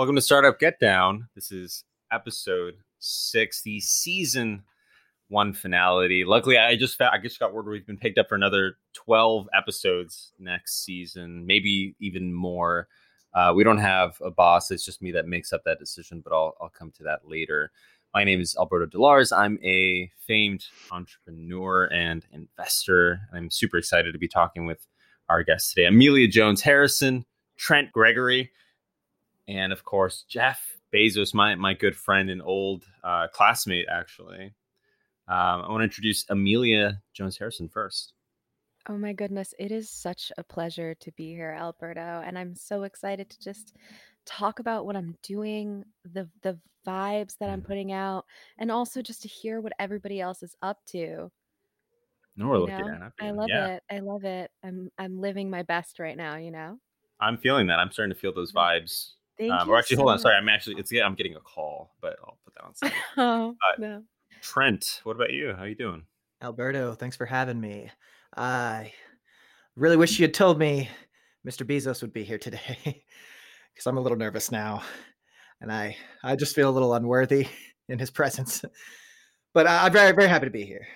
Welcome to Startup Get Down. This is episode six, the season one finality. Luckily, I just found, I just got word we've been picked up for another twelve episodes next season, maybe even more. Uh, we don't have a boss; it's just me that makes up that decision. But I'll I'll come to that later. My name is Alberto Delars. I'm a famed entrepreneur and investor. I'm super excited to be talking with our guest today, Amelia Jones Harrison, Trent Gregory and of course Jeff Bezos, my my good friend and old uh, classmate, actually. Um, I want to introduce Amelia Jones Harrison first. Oh my goodness, it is such a pleasure to be here, Alberto, and I'm so excited to just talk about what I'm doing, the the vibes that I'm mm-hmm. putting out, and also just to hear what everybody else is up to. No, we're looking at. I love yeah. it. I love it. I'm I'm living my best right now. You know. I'm feeling that. I'm starting to feel those vibes Thank um, or actually, so hold on. Sorry, I'm actually it's yeah, I'm getting a call, but I'll put that on. Side. oh no. Trent, what about you? How are you doing? Alberto, thanks for having me. I really wish you had told me Mr. Bezos would be here today, because I'm a little nervous now, and I I just feel a little unworthy in his presence. But I'm very very happy to be here.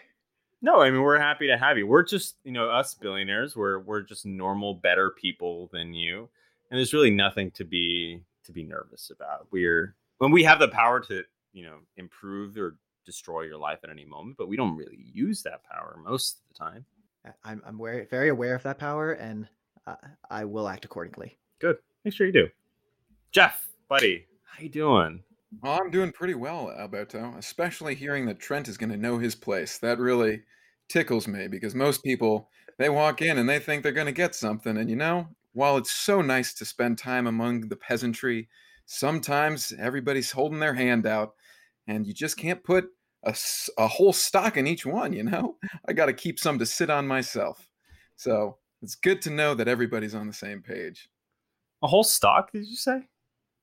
No, I mean we're happy to have you. We're just you know us billionaires. We're we're just normal, better people than you, and there's really nothing to be to be nervous about. We're when we have the power to, you know, improve or destroy your life at any moment, but we don't really use that power most of the time. I'm I'm very very aware of that power, and uh, I will act accordingly. Good. Make sure you do. Jeff, buddy, how you doing? Well, I'm doing pretty well, Alberto. Especially hearing that Trent is going to know his place. That really tickles me because most people they walk in and they think they're going to get something, and you know, while it's so nice to spend time among the peasantry, sometimes everybody's holding their hand out and you just can't put a, a whole stock in each one, you know? I got to keep some to sit on myself. So it's good to know that everybody's on the same page. A whole stock, did you say?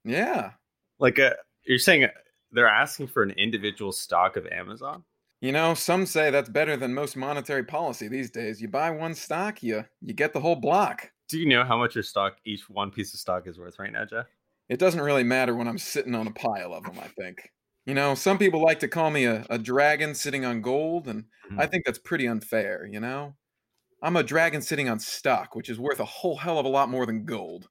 Yeah. Like a, you're saying uh, they're asking for an individual stock of Amazon? You know, some say that's better than most monetary policy these days. You buy one stock, you you get the whole block. Do you know how much your stock, each one piece of stock, is worth right now, Jeff? It doesn't really matter when I'm sitting on a pile of them. I think. You know, some people like to call me a, a dragon sitting on gold, and mm-hmm. I think that's pretty unfair. You know, I'm a dragon sitting on stock, which is worth a whole hell of a lot more than gold.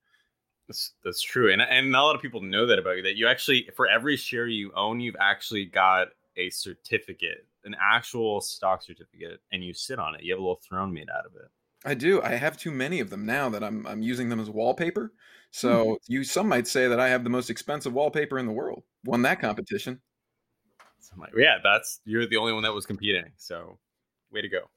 That's that's true, and and not a lot of people know that about you. That you actually, for every share you own, you've actually got a certificate, an actual stock certificate, and you sit on it. You have a little throne made out of it. I do. I have too many of them now that I'm I'm using them as wallpaper. So mm-hmm. you some might say that I have the most expensive wallpaper in the world. Won that competition. So like, yeah, that's you're the only one that was competing. So way to go.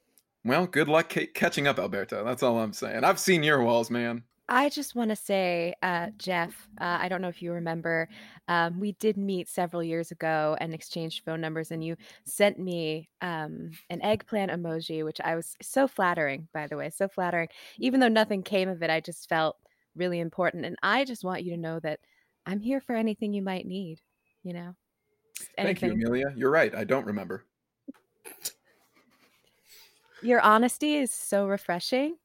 Well, good luck c- catching up, Alberto. That's all I'm saying. I've seen your walls, man. I just want to say, uh, Jeff, uh, I don't know if you remember, um, we did meet several years ago and exchanged phone numbers, and you sent me um, an eggplant emoji, which I was so flattering, by the way, so flattering. Even though nothing came of it, I just felt really important. And I just want you to know that I'm here for anything you might need, you know? Anything. Thank you, Amelia. You're right. I don't remember. Your honesty is so refreshing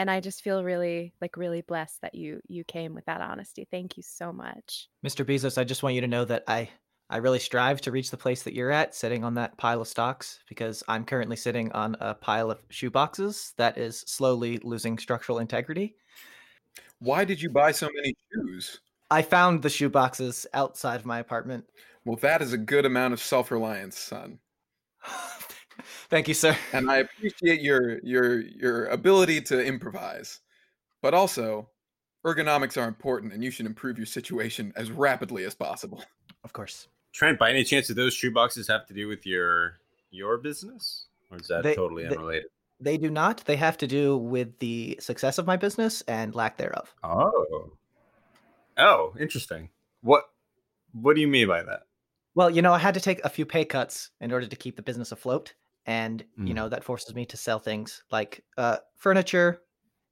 and I just feel really like really blessed that you you came with that honesty. Thank you so much. Mr. Bezos, I just want you to know that I I really strive to reach the place that you're at, sitting on that pile of stocks, because I'm currently sitting on a pile of shoe boxes that is slowly losing structural integrity. Why did you buy so many shoes? I found the shoe boxes outside of my apartment. Well, that is a good amount of self reliance, son. Thank you, sir. And I appreciate your your your ability to improvise. But also, ergonomics are important and you should improve your situation as rapidly as possible. Of course. Trent, by any chance do those shoeboxes have to do with your your business? Or is that they, totally unrelated? They, they do not. They have to do with the success of my business and lack thereof. Oh. Oh, interesting. What what do you mean by that? Well, you know, I had to take a few pay cuts in order to keep the business afloat and mm. you know that forces me to sell things like uh, furniture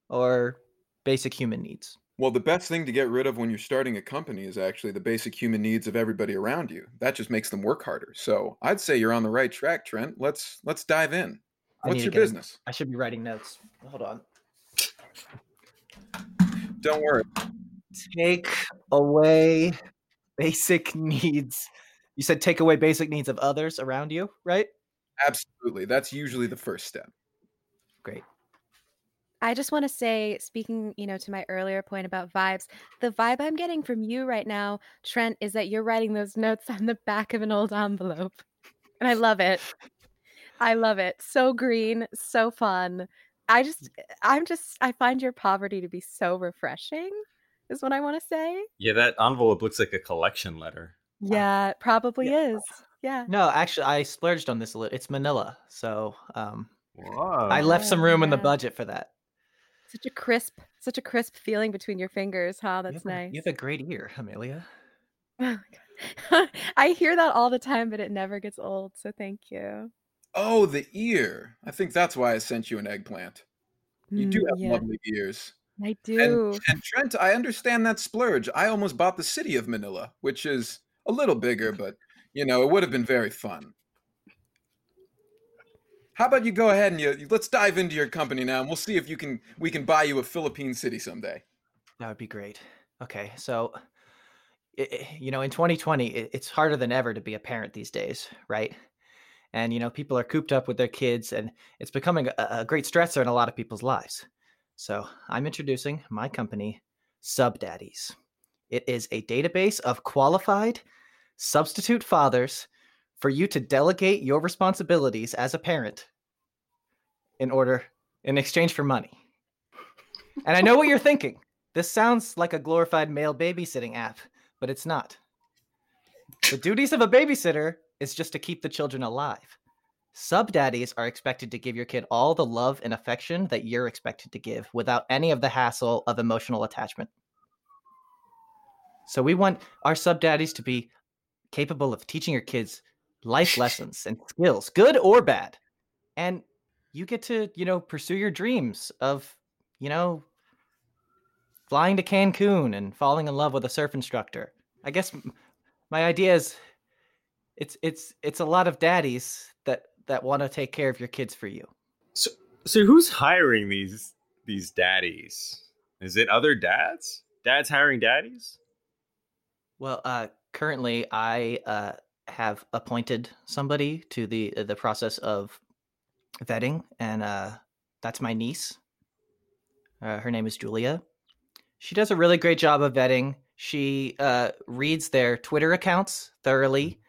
or basic human needs. Well the best thing to get rid of when you're starting a company is actually the basic human needs of everybody around you. That just makes them work harder. So i'd say you're on the right track trent. Let's let's dive in. What's your business? I should be writing notes. Hold on. Don't worry. Take away basic needs. You said take away basic needs of others around you, right? Absolutely. That's usually the first step. Great. I just want to say, speaking, you know, to my earlier point about vibes, the vibe I'm getting from you right now, Trent, is that you're writing those notes on the back of an old envelope. And I love it. I love it. So green, so fun. I just, I'm just, I find your poverty to be so refreshing, is what I want to say. Yeah, that envelope looks like a collection letter. Yeah, it probably Yeah. is. Yeah. No, actually, I splurged on this a little. It's Manila, so um, Whoa. I left some room in the budget for that. Such a crisp, such a crisp feeling between your fingers, huh? That's have a- nice. You have a great ear, Amelia. Oh. I hear that all the time, but it never gets old. So thank you. Oh, the ear. I think that's why I sent you an eggplant. You do Mm, have yeah, lovely ears. I do. And, and Trent, I understand that splurge. I almost bought the city of Manila, which is a little bigger, but you know, it would have been very fun. How about you go ahead and you, let's dive into your company now, and we'll see if you can we can buy you a Philippine city someday. That would be great. Okay, so i- i- you know, in 2020, i- it's harder than ever to be a parent these days, right? And you know, people are cooped up with their kids, and it's becoming a, a great stressor in a lot of people's lives. So I'm introducing my company, Subdaddies. It is a database of qualified substitute fathers for you to delegate your responsibilities as a parent in order in exchange for money. And I know what you're thinking. This sounds like a glorified male babysitting app, but it's not. The duties of a babysitter is just to keep the children alive. Subdaddies are expected to give your kid all the love and affection that you're expected to give without any of the hassle of emotional attachment. So we want our subdaddies to be capable of teaching your kids life lessons and skills, good or bad. And you get to, you know, pursue your dreams of, you know, flying to Cancun and falling in love with a surf instructor. I guess my idea is it's it's it's a lot of daddies that that want to take care of your kids for you. So, so who's hiring these these daddies? Is it other dads? Dads hiring daddies? Well, uh currently I uh have appointed somebody to the the process of vetting and uh that's my niece. Uh, her name is Julia. She does a really great job of vetting. She uh, reads their Twitter accounts thoroughly.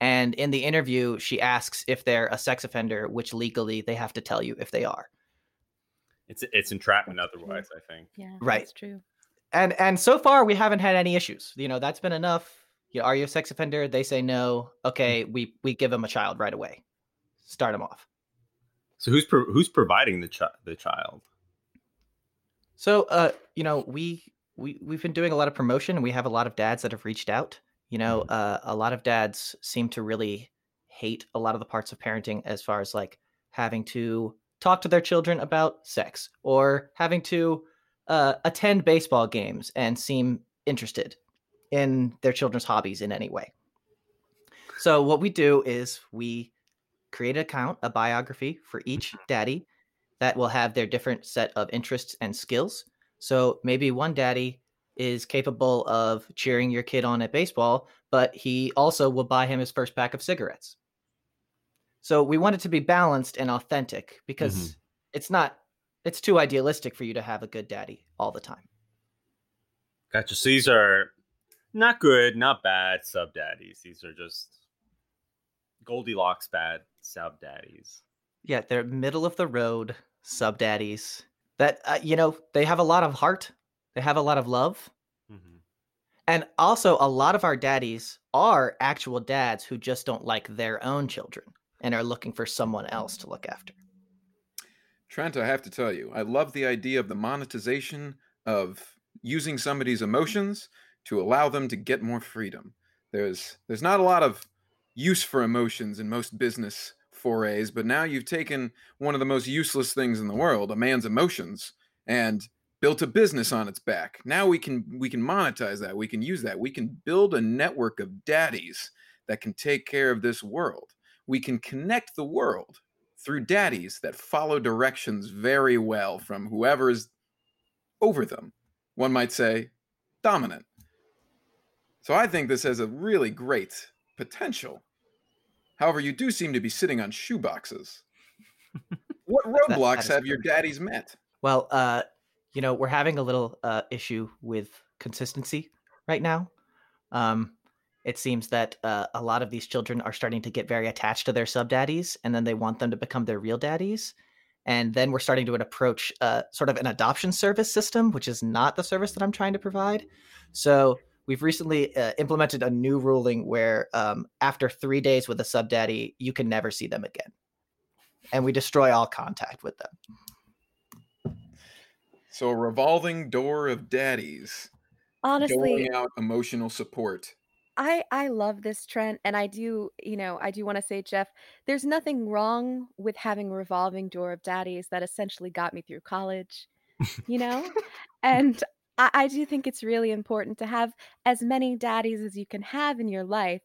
And in the interview, she asks if they're a sex offender, which legally they have to tell you if they are. It's it's entrapment That's true. otherwise, I think. Yeah, Right. That's true. And and so far we haven't had any issues. You know, that's been enough. You know, are you a sex offender? They say no. Okay, we we give them a child right away. Start them off. So who's pro- who's providing the chi- the child? So, uh, you know, we we we've been doing a lot of promotion, we have a lot of dads that have reached out. You know, uh, a lot of dads seem to really hate a lot of the parts of parenting, as far as like having to talk to their children about sex or having to uh, attend baseball games and seem interested in their children's hobbies in any way. So, what we do is we create an account, a biography for each daddy that will have their different set of interests and skills. So maybe one daddy is capable of cheering your kid on at baseball, but he also will buy him his first pack of cigarettes. So we want it to be balanced and authentic because Mhm. it's not it's too idealistic for you to have a good daddy all the time. Gotcha. So these are not good, not bad sub daddies. These are just Goldilocks bad sub daddies. Yeah, they're middle of the road sub daddies that uh, you know, they have a lot of heart, they have a lot of love, Mm-hmm. And also, a lot of our daddies are actual dads who just don't like their own children and are looking for someone else to look after. Trent, I have to tell you, I love the idea of the monetization of using somebody's emotions to allow them to get more freedom. There's there's not a lot of use for emotions in most business forays, but now you've taken one of the most useless things in the world, a man's emotions, and built a business on its back. Now we can we can monetize that. We can use that. We can build a network of daddies that can take care of this world. We can connect the world through daddies that follow directions very well from whoever is over them. One might say dominant. So I think this has a really great potential. However, you do seem to be sitting on shoeboxes. what roadblocks that have your daddies met? Well, uh, you know, we're having a little uh, issue with consistency right now. Um, it seems that uh, a lot of these children are starting to get very attached to their sub daddies, and then they want them to become their real daddies. And then we're starting to approach uh, sort of an adoption service system, which is not the service that I'm trying to provide. So we've recently uh, implemented a new ruling where um, after three days with a sub daddy, you can never see them again, and we destroy all contact with them. So a revolving door of daddies Honestly, out emotional support. I I love this Trent and I do, you know, I do want to say Jeff, there's nothing wrong with having a revolving door of daddies that essentially got me through college, you know? and I, I do think it's really important to have as many daddies as you can have in your life.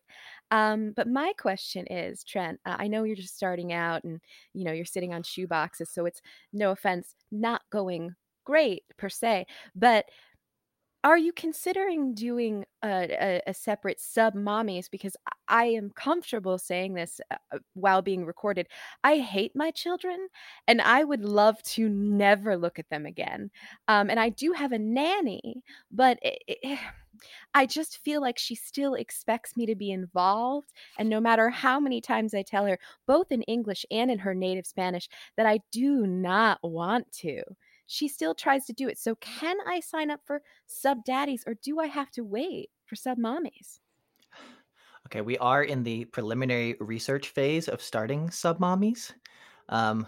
Um, but my question is, Trent, uh, I know you're just starting out and you know you're sitting on shoe boxes, so it's no offense, not going great per se, but are you considering doing a, a, a separate sub mommies? Because I am comfortable saying this uh, uh, while being recorded. I hate my children and I would love to never look at them again. Um, and I do have a nanny, but it, it, I just feel like she still expects me to be involved. And no matter how many times I tell her, both in English and in her native Spanish, that I do not want to, she still tries to do it. So, can I sign up for sub daddies or do I have to wait for sub mommies? Okay, we are in the preliminary research phase of starting sub mommies. Um,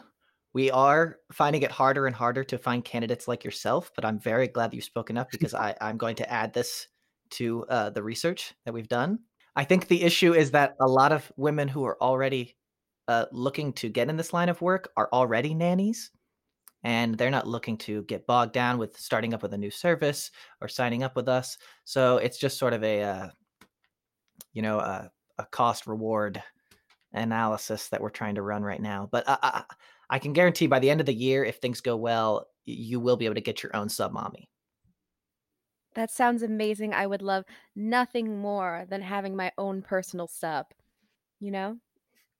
we are finding it harder and harder to find candidates like yourself, but I'm very glad that you've spoken up because I, I'm going to add this to uh, the research that we've done. I think the issue is that a lot of women who are already uh, looking to get in this line of work are already nannies, and they're not looking to get bogged down with starting up with a new service or signing up with us. So it's just sort of a, uh, you know, a, a cost reward analysis that we're trying to run right now. But I, I, I can guarantee by the end of the year, if things go well, you will be able to get your own sub mommy. That sounds amazing. I would love nothing more than having my own personal sub. You know?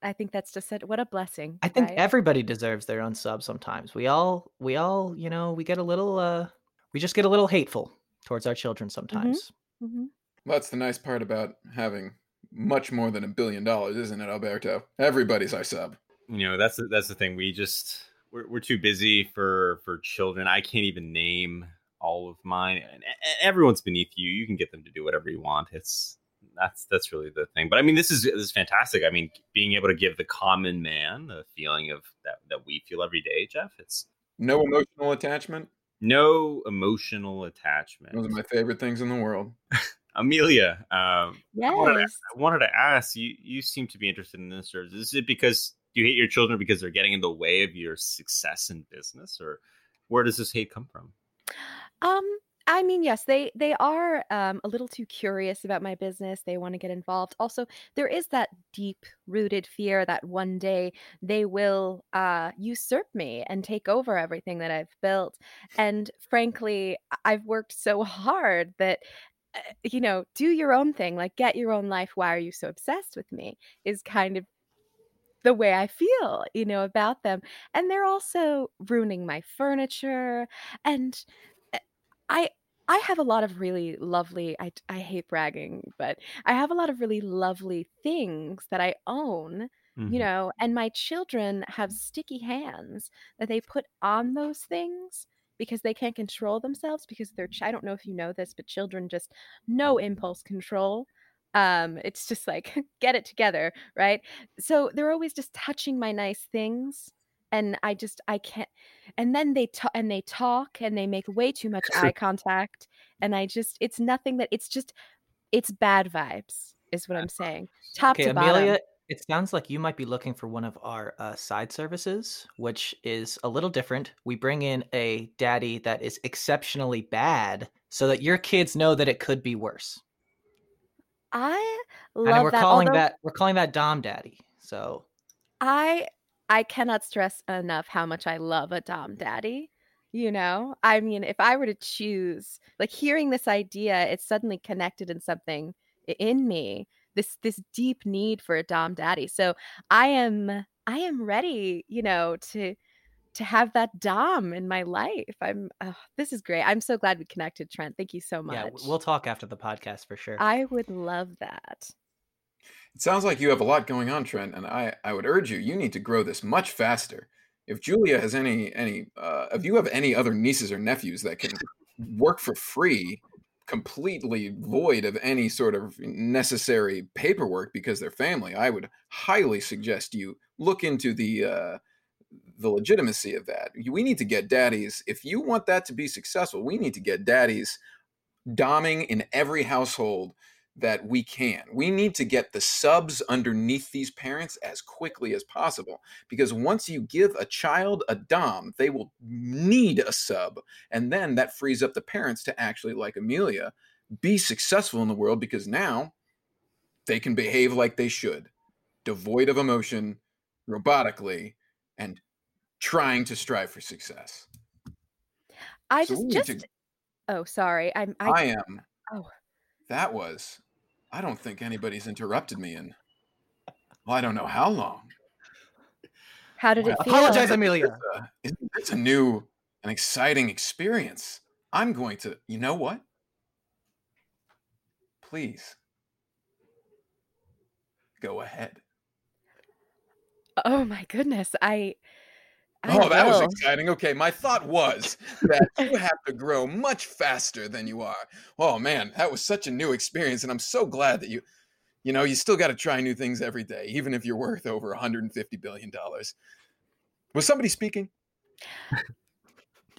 I think that's just such, what a blessing. I think right? everybody deserves their own sub sometimes. We all, we all, you know, we get a little, uh, we just get a little hateful towards our children sometimes. Mhm. That's the nice part about having much more than a billion dollars, isn't it, Alberto? Everybody's our sub. you know that's the, that's the thing we just we're, we're too busy for for children i can't even name all of mine and everyone's beneath you you can get them to do whatever you want it's that's that's really the thing but i mean this is this is fantastic i mean being able to give the common man a feeling of that that we feel every day jeff it's No emotional attachment. no emotional attachment Those are my favorite things in the world. amelia um Yes. I wanted, to, I wanted to ask you. You seem to be interested in this service. Is it because you hate your children because they're getting in the way of your success in business, or where does this hate come from? Um, I mean, yes, they they are um, a little too curious about my business. They want to get involved. Also, there is that deep rooted fear that one day they will uh, usurp me and take over everything that I've built. And frankly, I've worked so hard that uh, you know, do your own thing, like get your own life. Why are you so obsessed with me? Is kind of the way I feel, you know, about them. And they're also ruining my furniture. And uh, I I have a lot of really lovely I I hate bragging, but I have a lot of really lovely things that I own, Mm-hmm. you know, and my children have sticky hands that they put on those things because they can't control themselves because they're ch- I don't know if you know this, but children just no impulse control. Um it's just like get it together, right? So they're always just touching my nice things and I just I can't and then they talk and they talk and they make way too much eye contact and I just it's nothing that it's just it's bad vibes is what I'm saying. Top Okay, to Amelia, bottom. it sounds like you might be looking for one of our uh, side services, which is a little different. We bring in a daddy that is exceptionally bad so that your kids know that it could be worse. I and love we're that. calling although that we're calling that Dom Daddy. So I I cannot stress enough how much I love a Dom Daddy. You know, I mean, if I were to choose, like hearing this idea, it's suddenly connected in something in me this this deep need for a dom daddy. So i am i am ready you know to to have that dom in my life. I'm oh, this is great. I'm so glad we connected trent. Thank you so much. Yeah, we'll talk after the podcast for sure. i would love that It sounds like you have a lot going on, Trent, and I, I would urge you, you need to grow this much faster. If Julia has any any uh, if you have any other nieces or nephews that can work for free, completely void of any sort of necessary paperwork because they're family, I would highly suggest you look into the uh, the legitimacy of that. We need to get daddies. If you want that to be successful, we need to get daddies doming in every household that we can. We need to get the subs underneath these parents as quickly as possible because once you give a child a dom, they will need a sub. And then that frees up the parents to actually, like Amelia, be successful in the world because now they can behave like they should, devoid of emotion, robotically, and trying to strive for success. i So just just to- oh sorry i'm I i, am. Oh. That was. I don't think anybody's interrupted me in. Well, I don't know how long. how did it Well, feel Apologize, Amelia. Uh, isn't a new and exciting experience? I'm going to. You know what? Please. Go ahead. oh my goodness i I Oh, that was exciting. Okay, my thought was that you have to grow much faster than you are. Oh man, that was such a new experience, and I'm so glad that you, you know, you still got to try new things every day, even if you're worth over 150 billion dollars. Was somebody speaking?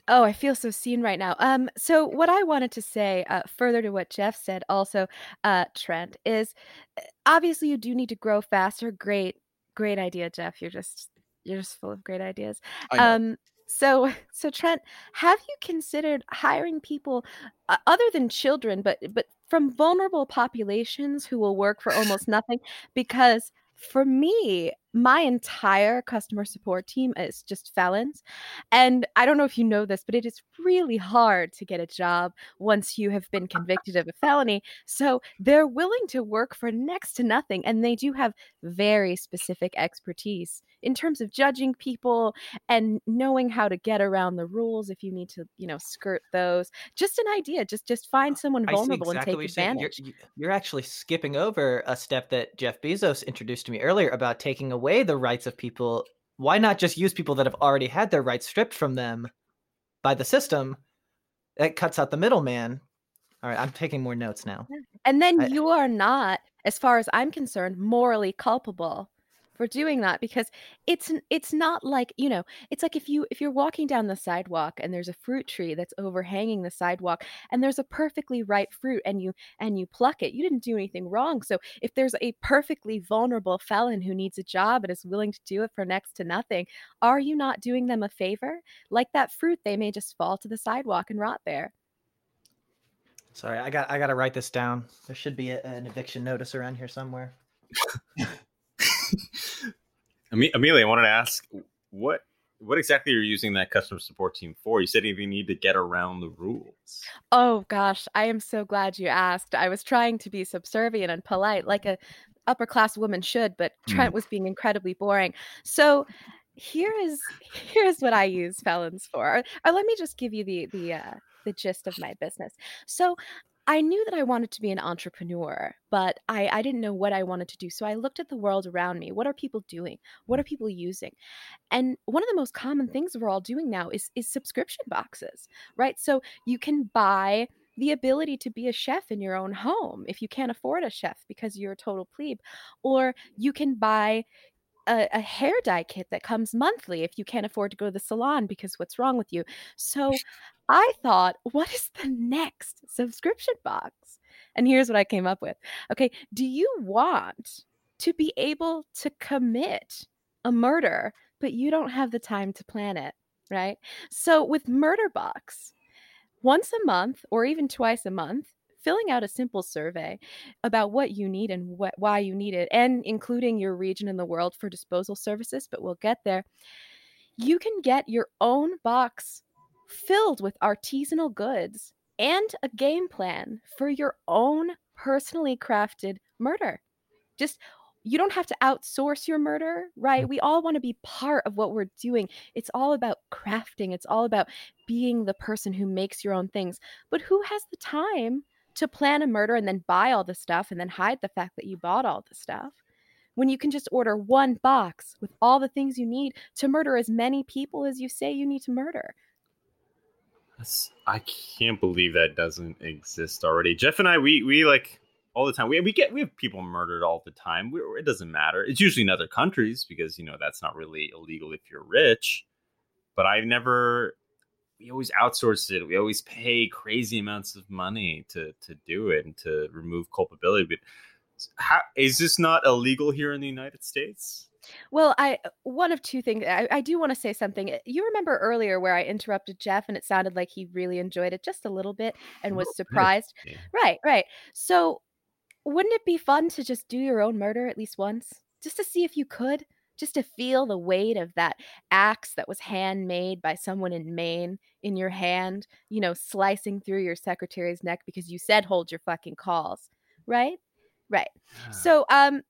Oh, I feel so seen right now. Um, so what I wanted to say, uh, further to what Jeff said, also, uh, Trent, is uh, obviously you do need to grow faster. Great, great idea, Jeff. You're just you're just full of great ideas. Um, so so Trent, have you considered hiring people uh, other than children, but but from vulnerable populations who will work for almost nothing? Because for me, my entire customer support team is just felons. And I don't know if you know this, but it is really hard to get a job once you have been convicted of a felony. So they're willing to work for next to nothing. And they do have very specific expertise in terms of judging people and knowing how to get around the rules if you need to, you know, skirt those. Just an idea. Just just find someone vulnerable exactly and take you're saying. You're, you- you're actually skipping over a step that Jeff Bezos introduced to me earlier about taking away the rights of people. Why not just use people that have already had their rights stripped from them by the system? That cuts out the middleman. All right, I'm taking more notes now. And then I- you are not, as far as I'm concerned, morally culpable for doing that because it's it's not like you know it's like if you if you're walking down the sidewalk and there's a fruit tree that's overhanging the sidewalk and there's a perfectly ripe fruit and you and you pluck it you didn't do anything wrong so if there's a perfectly vulnerable felon who needs a job and is willing to do it for next to nothing are you not doing them a favor like that fruit they may just fall to the sidewalk and rot there Sorry, I got I got to write this down. There should be a, an eviction notice around here somewhere. Ame- Amelia, I wanted to ask what what exactly are you using that customer support team for? You said you need to get around the rules. Oh gosh, I am so glad you asked. I was trying to be subservient and polite like a upper class woman should, but Hmm. Trent was being incredibly boring. So here is here's what I use felons for. Or, or let me just give you the the uh, the gist of my business. So I knew that I wanted to be an entrepreneur, but I, I didn't know what I wanted to do. So I looked at the world around me. What are people doing? What are people using? And one of the most common things we're all doing now is is subscription boxes, right? So you can buy the ability to be a chef in your own home if you can't afford a chef because you're a total plebe, or you can buy a, a hair dye kit that comes monthly if you can't afford to go to the salon because what's wrong with you. So I thought, what is the next subscription box? And here's what I came up with. Okay, do you want to be able to commit a murder, but you don't have the time to plan it, right? So with Murderbox, once a month or even twice a month, filling out a simple survey about what you need and what, why you need it, and including your region in the world for disposal services, but we'll get there. You can get your own box filled with artisanal goods and a game plan for your own personally crafted murder. Just you don't have to outsource your murder, right? Mm. We all want to be part of what we're doing. It's all about crafting, it's all about being the person who makes your own things. But who has the time to plan a murder and then buy all the stuff and then hide the fact that you bought all the stuff? When you can just order one box with all the things you need to murder as many people as you say you need to murder. That's, I can't believe that doesn't exist already. Jeff and I, we we like all the time. We we get we have people murdered all the time. We, it doesn't matter. It's usually in other countries because you know that's not really illegal if you're rich. But I've never. We always outsource it. We always pay crazy amounts of money to to do it and to remove culpability. But how, is this not illegal here in the United States? Well, I one of two things. I, I do want to say something. You remember earlier where I interrupted Jeff, and it sounded like he really enjoyed it just a little bit and was surprised. Yeah. Right, right. So wouldn't it be fun to just do your own murder at least once? Just to see if you could? Just to feel the weight of that axe that was handmade by someone in Maine in your hand, you know, slicing through your secretary's neck because you said hold your fucking calls, right? Right. So, um,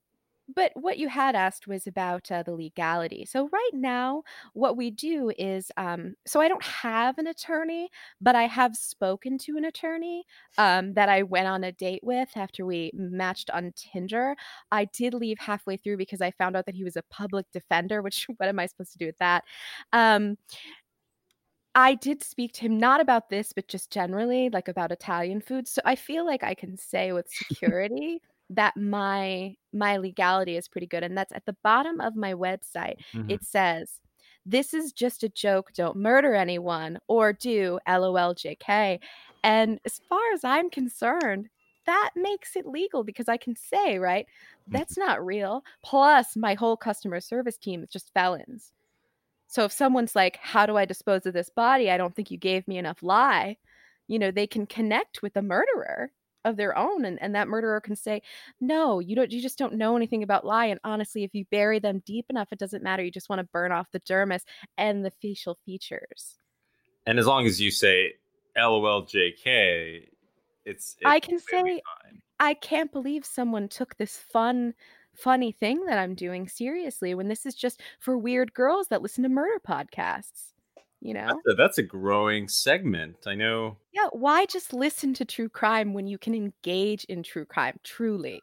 but what you had asked was about uh, the legality. So right now, what we do is, um, so I don't have an attorney, but I have spoken to an attorney um, that I went on a date with after we matched on Tinder. I did leave halfway through because I found out that he was a public defender. Which what am I supposed to do with that? Um, I did speak to him not about this, but just generally, like about Italian food. So I feel like I can say with security that my my legality is pretty good and that's at the bottom of my website mm-hmm. it says this is just a joke don't murder anyone or do lol jk and as far as i'm concerned that makes it legal because i can say right mm-hmm. that's not real. Plus my whole customer service team is just felons. So if someone's like how do i dispose of this body? I don't think you gave me enough lye you know they can connect with the murderer of their own and, and that murderer can say no you don't you just don't know anything about lye and honestly if you bury them deep enough it doesn't matter you just want to burn off the dermis and the facial features and as long as you say lol jk it's, it's i can say fine. i can't believe someone took this fun funny thing that i'm doing seriously when this is just for weird girls that listen to murder podcasts you know? that's a, that's a, growing segment i know. Yeah why just listen to true crime when you can engage in true crime truly.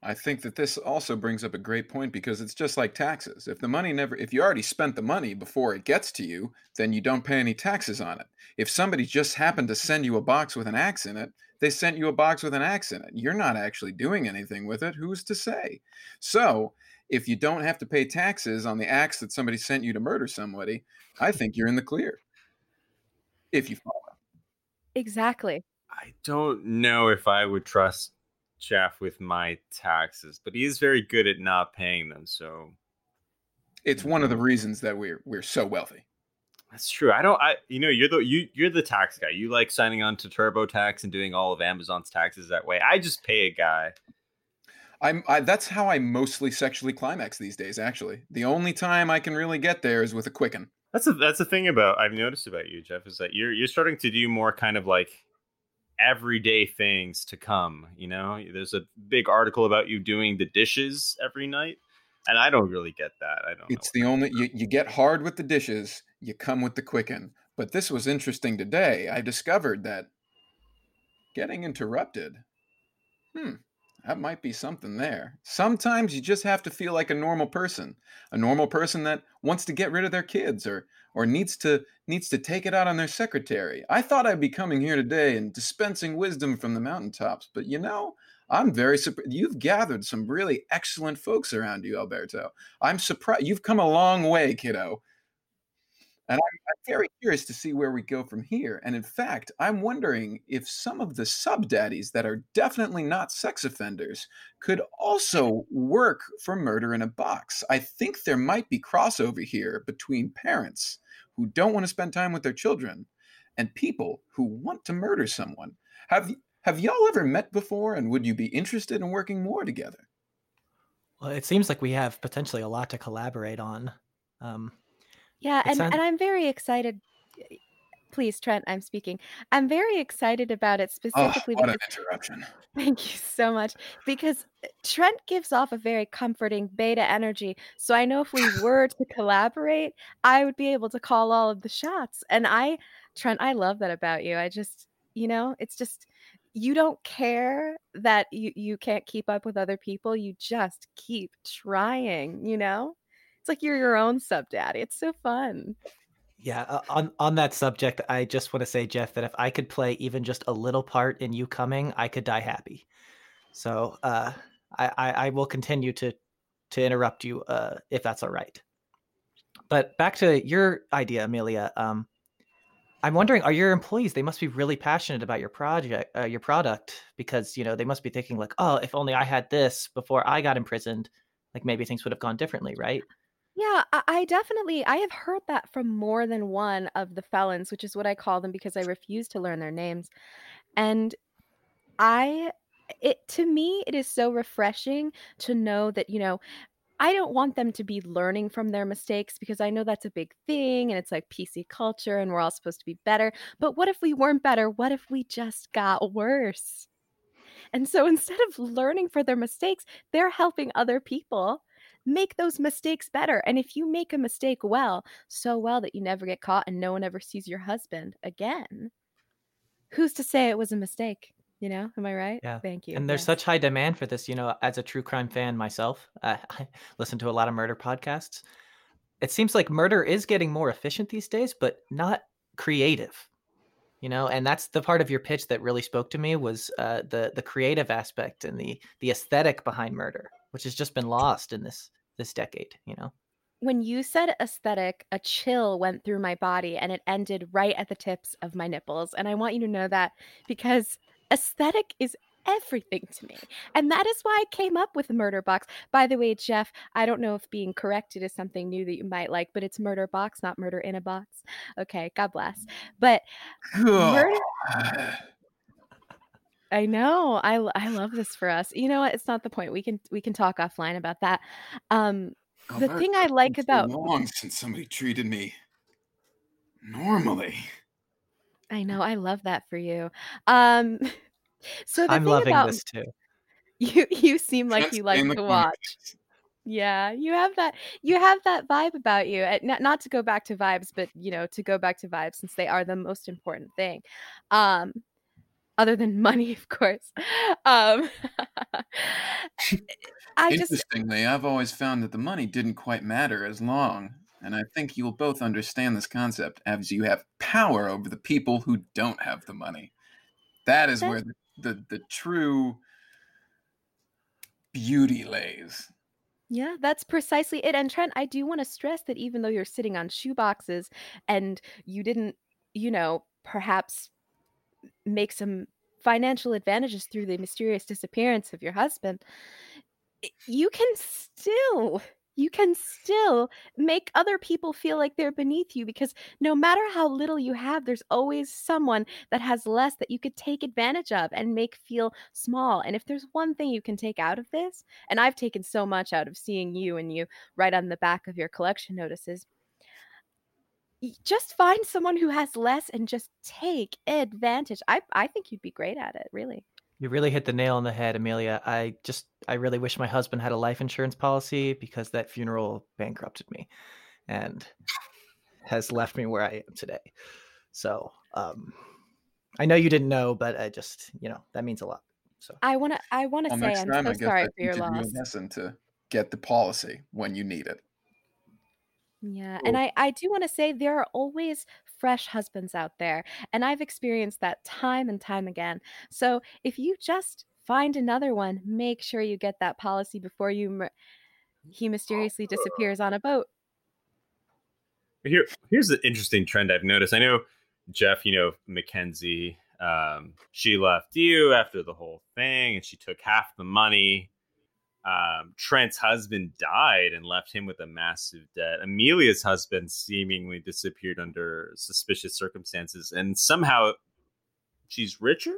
I think that this also brings up a great point because it's just like taxes. If the money never if you already spent the money before it gets to you then you don't pay any taxes on it. If somebody just happened to send you a box with an axe in it they sent you a box with an axe in it. You're not actually doing anything with it. Who's to say? So if you don't have to pay taxes on the acts that somebody sent you to murder somebody, I think you're in the clear. If you follow. Exactly. I don't know if I would trust Jeff with my taxes, but he is very good at not paying them. So it's one of the reasons that we're we're so wealthy. That's true. I don't. I you know you're the you you're the tax guy. You like signing on to TurboTax and doing all of Amazon's taxes that way. I just pay a guy I'm I, that's how I mostly sexually climax these days. Actually, the only time I can really get there is with a quicken. That's a that's the thing about I've noticed about you, Jeff, is that you're you're starting to do more kind of like everyday things to come. You know, there's a big article about you doing the dishes every night, and I don't really get that. I don't. It's the only you, you get hard with the dishes, you come with the quicken. But this was interesting today. I discovered that getting interrupted. Hmm that might be something there. Sometimes you just have to feel like a normal person, a normal person that wants to get rid of their kids or or needs to needs to take it out on their secretary. I thought I'd be coming here today and dispensing wisdom from the mountaintops, but you know, I'm very surprised. You've gathered some really excellent folks around you, Alberto. I'm surprised. You've come a long way, kiddo. And I'm, I'm, very curious to see where we go from here. And in fact, I'm wondering if some of the sub daddies that are definitely not sex offenders could also work for murder in a box. I think there might be crossover here between parents who don't want to spend time with their children and people who want to murder someone. Have have y'all ever met before and would you be interested in working more together? Well, it seems like we have potentially a lot to collaborate on. Um, yeah, and, and I'm very excited. please, Trent, I'm speaking. I'm very excited about it Oh, specifically what an interruption. thank you so much. Because uh, Trent gives off a very comforting beta energy. So I know if we were to collaborate, I would be able to call all of the shots. And I, Trent, I love that about you. I just, you know, it's just you don't care that you you can't keep up with other people. You just keep trying, you know? It's like you're your own sub daddy. It's so fun. Yeah, uh, on on that subject, I just want to say, Jeff, that if I could play even just a little part in you coming, I could die happy. So uh, I, I I will continue to to interrupt you uh, if that's all right. But back to your idea, Amelia. Um, I'm wondering, are your employees? They must be really passionate about your project, uh, your product, because you know they must be thinking like, oh, if only I had this before I got imprisoned, like maybe things would have gone differently, right? Yeah, I, definitely I have heard that from more than one of the felons, which is what I call them because I refuse to learn their names. And I it to me it is so refreshing to know that, you know, I don't want them to be learning from their mistakes because I know that's a big thing and it's like PC culture and we're all supposed to be better. But what if we weren't better? What if we just got worse? And so instead of learning for their mistakes, they're helping other people make those mistakes better. And if you make a mistake well, so well that you never get caught and no one ever sees your husband again, who's to say it was a mistake? You know, am I right? Yeah. Thank you. And there's Yes. such high demand for this. You know, as a true crime fan myself, uh, I listen to a lot of murder podcasts. It seems like murder is getting more efficient these days, but not creative. You know, and that's the part of your pitch that really spoke to me was uh, the the creative aspect and the the aesthetic behind murder, which has just been lost in this this decade. You know. when you said aesthetic, a chill went through my body and it ended right at the tips of my nipples. And I want you to know that because aesthetic is everything to me. And that is why I came up with Murder Box. By the way, Jeff, I don't know if being corrected is something new that you might like, but it's Murder Box, not Murder in a Box. Okay, God bless. But murder I know. I I love this for us. You know what? It's not the point. We can we can talk offline about that. Um the thing I like been so about long since somebody treated me normally. I know, I love that for you. Um, so the I'm thing loving about this too. you, you seem like Trent's you like to corner. watch. Yeah, you have that you have that vibe about you. And Not, not to go back to vibes, but you know, to go back to vibes since they are the most important thing. Um, other than money, of course. Um, I just Interestingly, I've always found that the money didn't quite matter as long, and I think you'll both understand this concept as you have power over the people who don't have the money. That is where the, the, the true beauty lays. Yeah, that's precisely it. And Trent, I do want to stress that even though you're sitting on shoeboxes and you didn't, you know, perhaps make some financial advantages through the mysterious disappearance of your husband, you can still you can still make other people feel like they're beneath you because no matter how little you have there's always someone that has less that you could take advantage of and make feel small and if there's one thing you can take out of this and I've taken so much out of seeing you and you write on the back of your collection notices. Y- Just find someone who has less and just take advantage. I I think you'd be great at it, really. You really hit the nail on the head, Amelia. I just, I really wish my husband had a life insurance policy because that funeral bankrupted me and has left me where I am today. So, um, I know you didn't know, but I just, you know, that means a lot. So, I want to I want to Well, say I'm so sorry I for your loss. a lesson to get the policy when you need it. Yeah, and I I do want to say there are always fresh husbands out there, and I've experienced that time and time again. So if you just find another one, make sure you get that policy before you he mysteriously disappears on a boat. Here, here's the interesting trend I've noticed. I know Jeff, you know Mackenzie. Um, she left you after the whole thing, and she took half the money. Um, Trent's husband died and left him with a massive debt. Amelia's husband seemingly disappeared under suspicious circumstances, and somehow she's richer.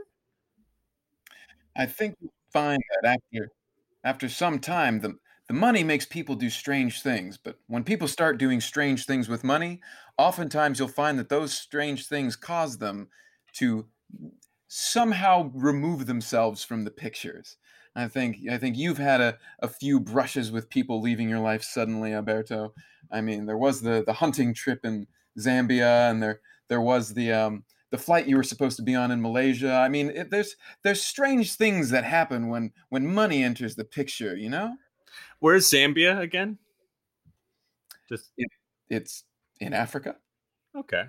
I think you find that after after some time, the the money makes people do strange things, but when people start doing strange things with money, oftentimes you'll find that those strange things cause them to somehow remove themselves from the pictures. I think I think you've had a, a few brushes with people leaving your life suddenly, Alberto. I mean, there was the the hunting trip in Zambia, and there there was the um, the flight you were supposed to be on in Malaysia. I mean, it, there's there's strange things that happen when when money enters the picture. You know. Where's Zambia again? Just it, it's in Africa. Okay.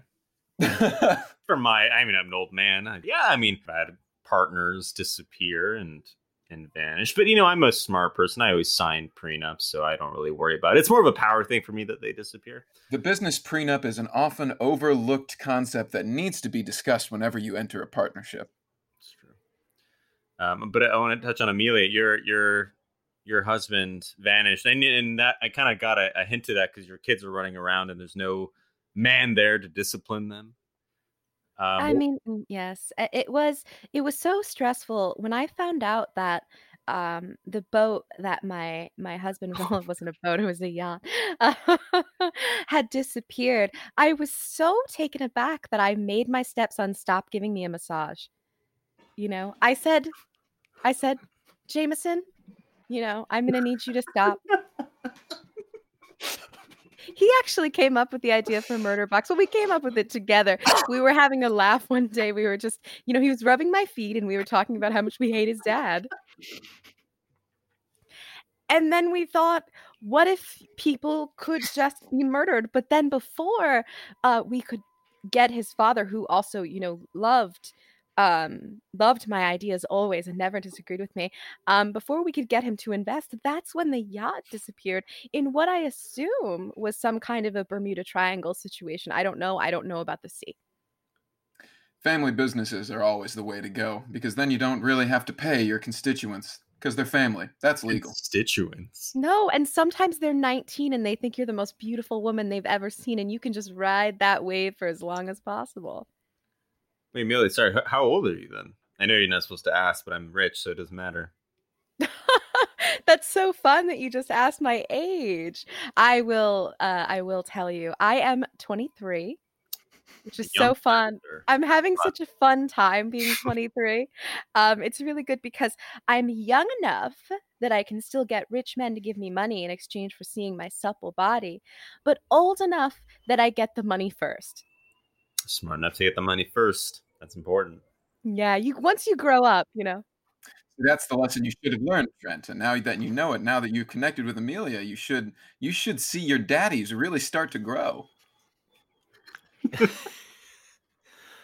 For my, I mean, I'm an old man. I, yeah, I mean, I've had partners disappear and and vanish, but you know, I'm a smart person. I always sign prenups, so I don't really worry about it. It's more of a power thing for me that they disappear. The business prenup is an often overlooked concept that needs to be discussed whenever you enter a partnership. It's true. Um, but I want to touch on Amelia. Your your your husband vanished, and and that I kind of got a, a hint of that because your kids are running around and there's no man there to discipline them. Um, I mean, mm, yes, it was it was so stressful. When I found out that um the boat that my my husband well wasn't a boat it was a yacht had disappeared i was so taken aback that i made my stepson stop giving me a massage. You know i said i said jameson you know i'm gonna need you to stop he actually came up with the idea for murder box well we came up with it together. We were having a laugh one day we were just you know he was rubbing my feet and we were talking about how much we hate his dad. And then we thought what if people could just be murdered? But then before uh, we could get his father who also you know loved um, loved my ideas always and never disagreed with me. Um, before we could get him to invest, that's when the yacht disappeared in what I assume was some kind of a Bermuda Triangle situation. I don't know. I don't know about the sea. Family businesses are always the way to go because then you don't really have to pay your constituents because they're family. That's legal. Constituents. No, and sometimes they're 19 and they think you're the most beautiful woman they've ever seen, and you can just ride that wave for as long as possible. Wait, Amelia, sorry, how old are you then? I know you're not supposed to ask, but I'm rich, so it doesn't matter. That's so fun that you just asked my age. I will uh I will tell you. I am 23, which is so fun. I'm having fun. such a fun time being 23. um it's really good because I'm young enough that I can still get rich men to give me money in exchange for seeing my supple body, but old enough that I get the money first smart enough to get the money first. That's important. Yeah, you once you grow up, you know. That's the lesson you should have learned, Trent. And now that you know it, now that you've connected with Amelia, you should you should see your daddies really start to grow.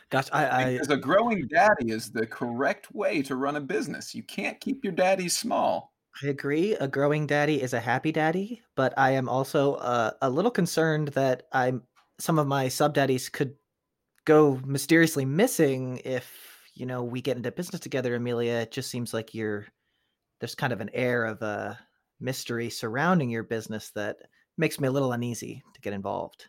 Gosh, I, I because a growing daddy is the correct way to run a business. You can't keep your daddies small. I agree. A growing daddy is a happy daddy, but I am also uh, a little concerned that I'm some of my sub daddies could go mysteriously missing if you know we get into business together amelia it just seems like you're there's kind of an air of a mystery surrounding your business that makes me a little uneasy to get involved.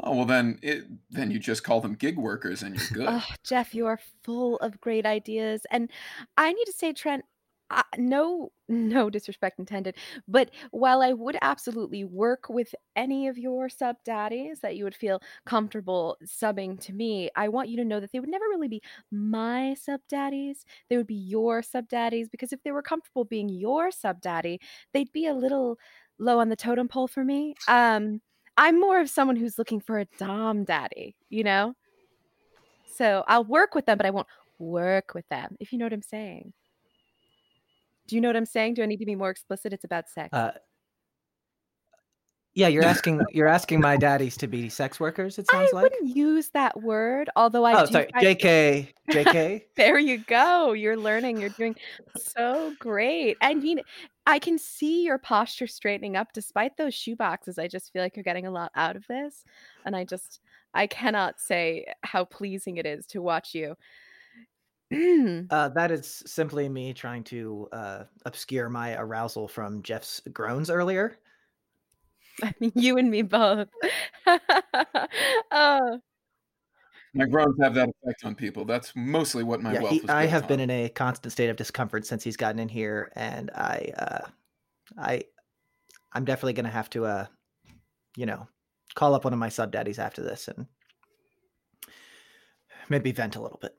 Oh well then it then you just call them gig workers and you're good. Oh, jeff you are full of great ideas. And i need to say trent uh, no no disrespect intended but while i would absolutely work with any of your sub daddies that you would feel comfortable subbing to me i want you to know that they would never really be my sub daddies they would be your sub daddies because if they were comfortable being your sub daddy they'd be a little low on the totem pole for me. Um i'm more of someone who's looking for a dom daddy you know? So i'll work with them but i won't work with them if you know what i'm saying do you know what I'm saying? Do I need to be more explicit? It's about sex. Uh, yeah, you're asking you're asking my daddies to be sex workers. It sounds I like. I wouldn't use that word, although I. Oh, sorry, Jk, Jk. there you go. You're learning. You're doing so great. I mean, I can see your posture straightening up despite those shoe boxes. I just feel like you're getting a lot out of this, and I just I cannot say how pleasing it is to watch you uh, that is simply me trying to uh, obscure my arousal from Jeff's groans earlier. I mean, you and me both. oh. My groans have that effect on people. That's mostly what my yeah, wealth he, I have on. been in a constant state of discomfort since he's gotten in here, and I, uh, I, I'm definitely gonna have to, uh, you know, call up one of my sub daddies after this and maybe vent a little bit.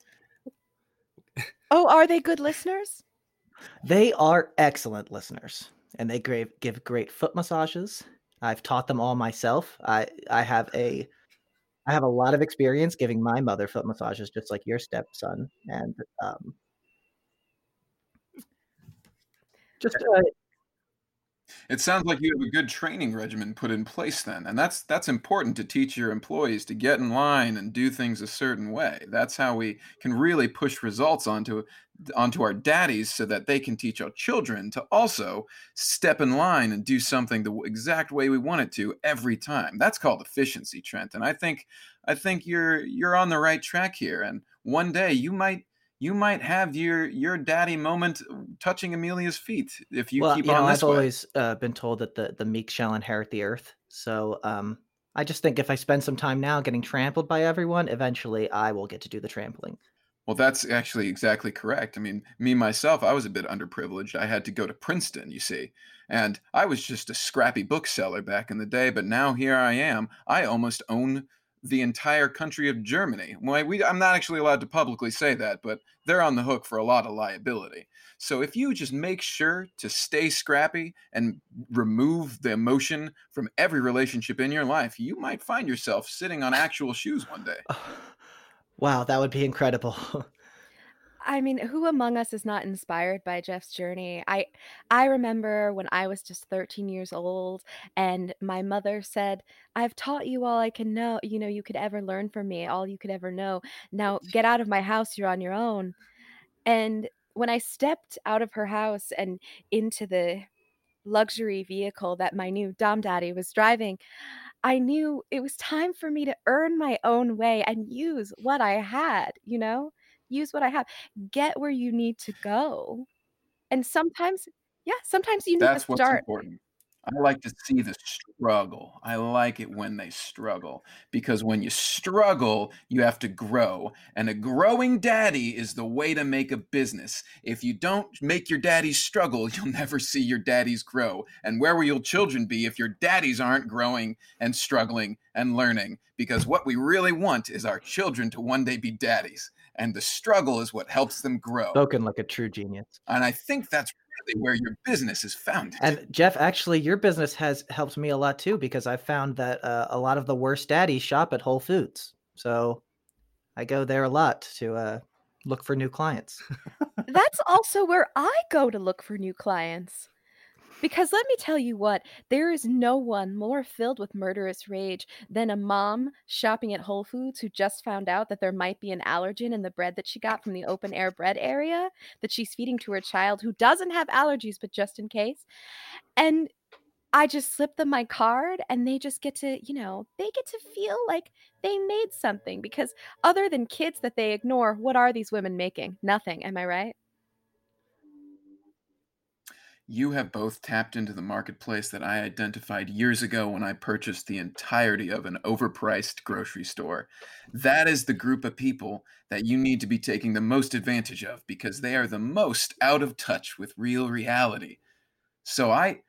Oh, are they good listeners? They are excellent listeners, and they gra- give great foot massages. I've taught them all myself. I I have a I have a lot of experience giving my mother foot massages, just like your stepson, and um, just uh, It sounds like you have a good training regimen put in place then, and that's that's important to teach your employees to get in line and do things a certain way. That's how we can really push results onto onto our daddies so that they can teach our children to also step in line and do something the exact way we want it to every time. That's called efficiency, Trent. And I think I think you're you're on the right track here and one day you might you might have your your daddy moment touching Amelia's feet if you well, keep you on know, this I've way. always uh, been told that the the meek shall inherit the earth. So um, I just think if I spend some time now getting trampled by everyone, eventually I will get to do the trampling. Well, that's actually exactly correct. I mean, me myself, I was a bit underprivileged. I had to go to Princeton, you see. And I was just a scrappy bookseller back in the day, but now here I am. I almost own the entire country of Germany. Well, we, I'm not actually allowed to publicly say that, but they're on the hook for a lot of liability. So if you just make sure to stay scrappy and remove the emotion from every relationship in your life, you might find yourself sitting on actual shoes one day. wow, that would be incredible. I mean, who among us is not inspired by Jeff's journey? I I remember when I was just 13 years old and my mother said, "I've taught you all I can know, you know, you could ever learn from me, all you could ever know. Now get out of my house, you're on your own." And when I stepped out of her house and into the luxury vehicle that my new Dom Daddy was driving, I knew it was time for me to earn my own way and use what I had, you know? Use what I have. Get where you need to go. And sometimes, yeah, sometimes you need That's to what's start. important. I like to see the struggle. I like it when they struggle because when you struggle, you have to grow. And a growing daddy is the way to make a business. If you don't make your daddies struggle, you'll never see your daddies grow. And where will your children be if your daddies aren't growing and struggling and learning? Because what we really want is our children to one day be daddies. And the struggle is what helps them grow. Spoken like a true genius. And I think that's really where your business is founded. And Jeff, actually, your business has helped me a lot too because I found that uh, a lot of the worst daddies shop at Whole Foods. So I go there a lot to uh, look for new clients. That's also where I go to look for new clients. Because let me tell you what, there is no one more filled with murderous rage than a mom shopping at Whole Foods who just found out that there might be an allergen in the bread that she got from the open air bread area that she's feeding to her child who doesn't have allergies, but just in case. And I just slip them my card and they just get to, you know, they get to feel like they made something because other than kids that they ignore, what are these women making? Nothing. Am I right? You have both tapped into the marketplace that I identified years ago when I purchased the entirety of an overpriced grocery store. That is the group of people that you need to be taking the most advantage of because they are the most out of touch with real reality. So I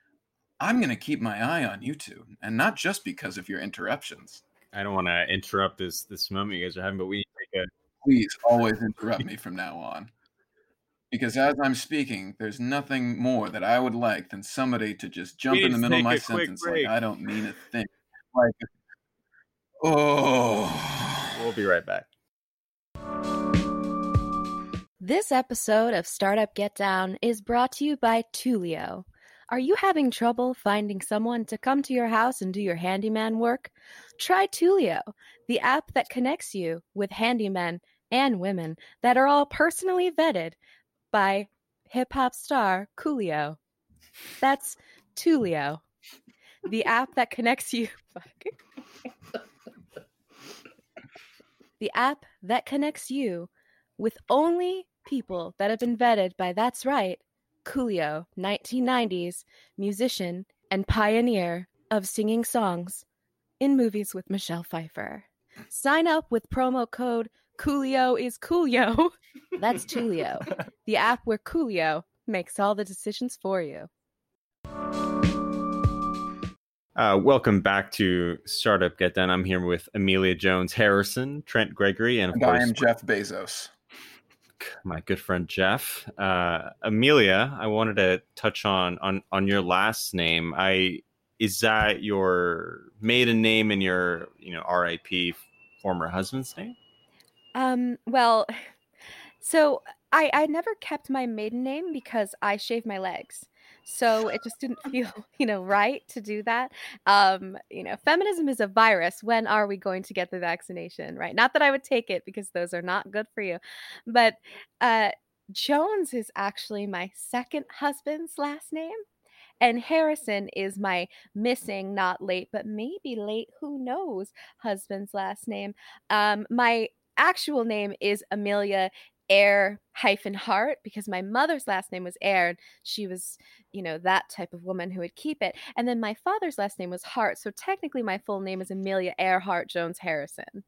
I'm going to keep my eye on you two, and not just because of your interruptions. I don't want to interrupt this this moment you guys are having, but we need to take a Please always interrupt me from now on. Because as I'm speaking, there's nothing more that I would like than somebody to just jump We in the middle of my sentence like I don't mean a thing. Like, oh. We'll be right back. This episode of Startup Get Down is brought to you by Tulio. Are you having trouble finding someone to come to your house and do your handyman work? Try Tulio, the app that connects you with handymen and women that are all personally vetted by hip hop star Coolio. That's Tulio, the app that connects you. The app that connects you with only people that have been vetted by That's Right, Coolio, 1990s musician and pioneer of singing songs in movies with Michelle Pfeiffer. Sign up with promo code Coolio is Coolio. That's Tulio, the app where Coolio makes all the decisions for you. Uh, welcome back to Startup Get Down. I'm here with Amelia Jones Harrison, Trent Gregory, and of And course I am Jeff Bezos. my good friend Jeff. Uh, Amelia, I wanted to touch on on on your last name. I is that your maiden name and your you know RIP former husband's name? Um, well, so I I never kept my maiden name because I shaved my legs. So it just didn't feel, you know, right to do that. Um, you know, feminism is a virus. When are we going to get the vaccination, right? Not that I would take it because those are not good for you. But uh Jones is actually my second husband's last name. And Harrison is my missing, not late, but maybe late, who knows, husband's last name. Um, my actual name is Amelia Air hyphen Hart because my mother's last name was Air. And she was, you know, that type of woman who would keep it. And then my father's last name was Hart. So technically, my full name is Amelia Earhart Jones Harrison.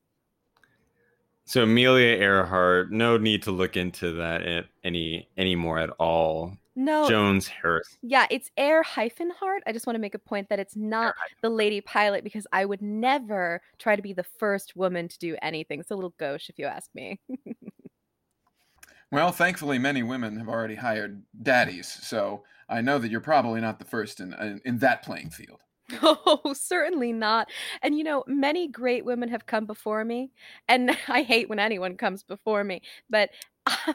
So Amelia Earhart, no need to look into that any anymore at all. No, Jones Harris. yeah, it's Air hyphen Hart. I just want to make a point that it's not the lady pilot because I would never try to be the first woman to do anything. It's a little gauche, if you ask me. Well, thankfully, many women have already hired daddies, so I know that you're probably not the first in in, in that playing field. Oh, certainly not. And you know, many great women have come before me, and I hate when anyone comes before me. But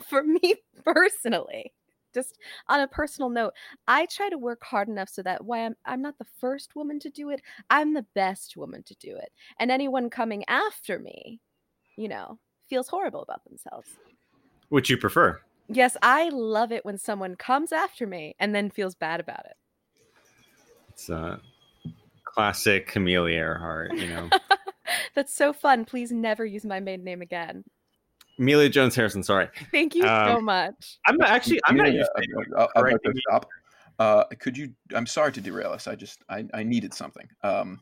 for me personally, just on a personal note, I try to work hard enough so that why I'm I'm not the first woman to do it, I'm the best woman to do it. And anyone coming after me, you know, feels horrible about themselves. Which you prefer? Yes, I love it when someone comes after me and then feels bad about it. It's a classic Amelia Earhart. You know, That's so fun. Please never use my maiden name again. Amelia Jones Harrison. Sorry, Thank you so Um, much. I'm not actually. I'm not Yeah, used uh, to I'd like to stop. Uh, could you? I'm sorry to derail us. I just I, I needed something. Um,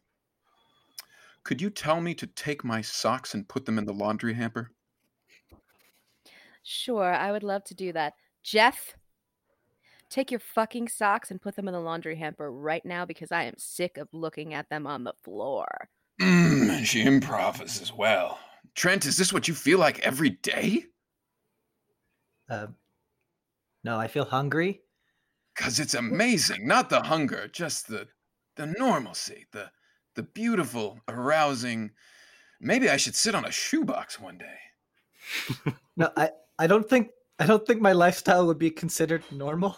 could you tell me to take my socks and put them in the laundry hamper? Sure, I would love to do that. Jeff, take your fucking socks and put them in the laundry hamper right now because I am sick of looking at them on the floor. Mm, she improvises as well. Trent, is this what you feel like every day? Uh, no, I feel hungry. Because it's amazing. Not the hunger, just the the normalcy, the the beautiful, arousing. Maybe I should sit on a shoebox one day. No, I, I don't think I don't think my lifestyle would be considered normal.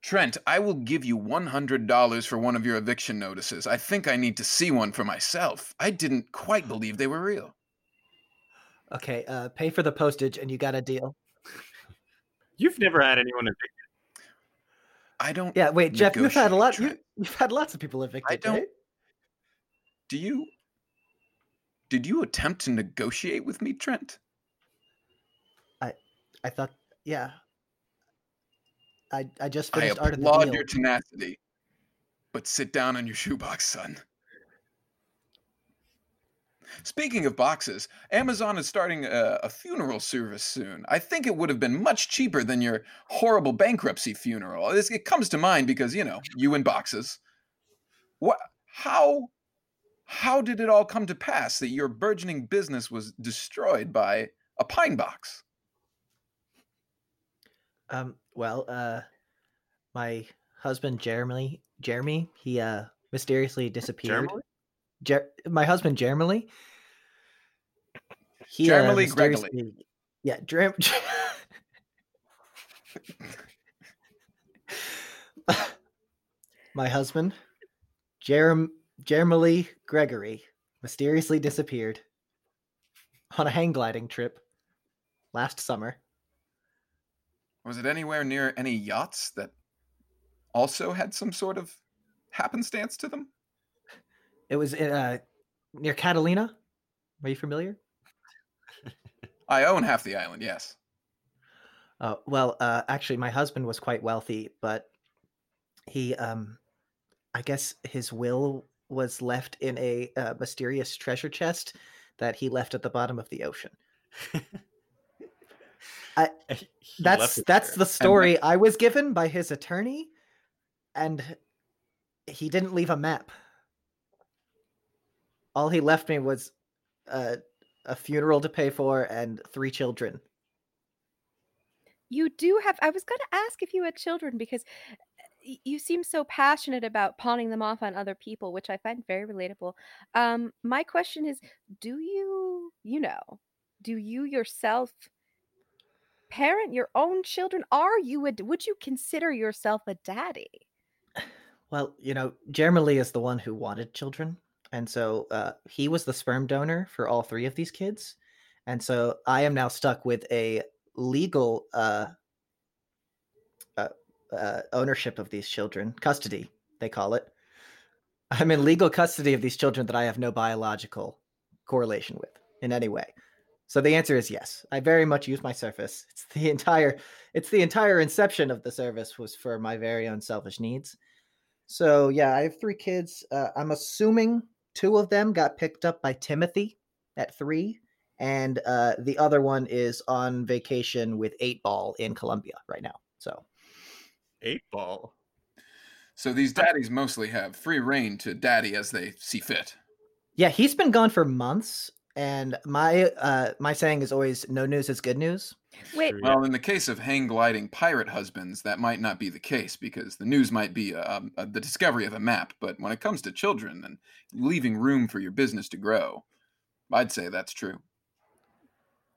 Trent, I will give you $100 for one of your eviction notices. I think I need to see one for myself. I didn't quite believe they were real. Okay, uh, pay for the postage and you got a deal. You've never had anyone evicted. I don't. Yeah, wait, Jeff, you've had a lot. You, you've had lots of people evicted. I don't- right? Do you. Did you attempt to negotiate with me, Trent? I I thought, yeah. I I just I finished Art of the applaud Deal. your tenacity. But sit down on your shoebox, son. Speaking of boxes, Amazon is starting a, a funeral service soon. I think it would have been much cheaper than your horrible bankruptcy funeral. This, it comes to mind because you know you and boxes. What? How? How did it all come to pass that your burgeoning business was destroyed by a pine box? Um, well, uh, my husband Jeremy, Jeremy, he uh mysteriously disappeared. Jeremy? Jer- my husband Jeremy. He, uh, Jeremy Gregory. mysteriously- Yeah, Jer- my husband, Jerem Jeremy Gregory, mysteriously disappeared on a hang gliding trip last summer. Was it anywhere near any yachts that also had some sort of happenstance to them? It was uh, near Catalina. Are you familiar? I own half the island, yes. Uh, well, uh, actually, my husband was quite wealthy, but he, um, I guess, his will was left in a uh, mysterious treasure chest that he left at the bottom of the ocean. Left That's that's there. the story I was given by his attorney, and he didn't leave a map. All he left me was a, a funeral to pay for and three children. You do have. I was going to ask if you had children because you seem so passionate about pawning them off on other people, which I find very relatable. Um, my question is, do you, you know, do you yourself parent your own children? Are you a, would you consider yourself a daddy? Well, you know, Jeremy Lee is the one who wanted children. And so uh, he was the sperm donor for all three of these kids. And so I am now stuck with a legal uh, uh, uh, ownership of these children, custody, they call it. I'm in legal custody of these children that I have no biological correlation with in any way. So the answer is yes. I very much use my service. It's the entire it's the entire inception of the service was for my very own selfish needs. So yeah, I have three kids. Uh, I'm assuming two of them got picked up by Timothy at three, and uh, the other one is on vacation with Eight Ball in Colombia right now. So Eight ball. So these daddies mostly have free reign to daddy as they see fit. yeah, he's been gone for months, and my uh, my saying is always "no news is good news." Wait, Well, in the case of hang gliding pirate husbands, that might not be the case because the news might be uh, uh, the discovery of a map. But when it comes to children and leaving room for your business to grow, I'd say that's true.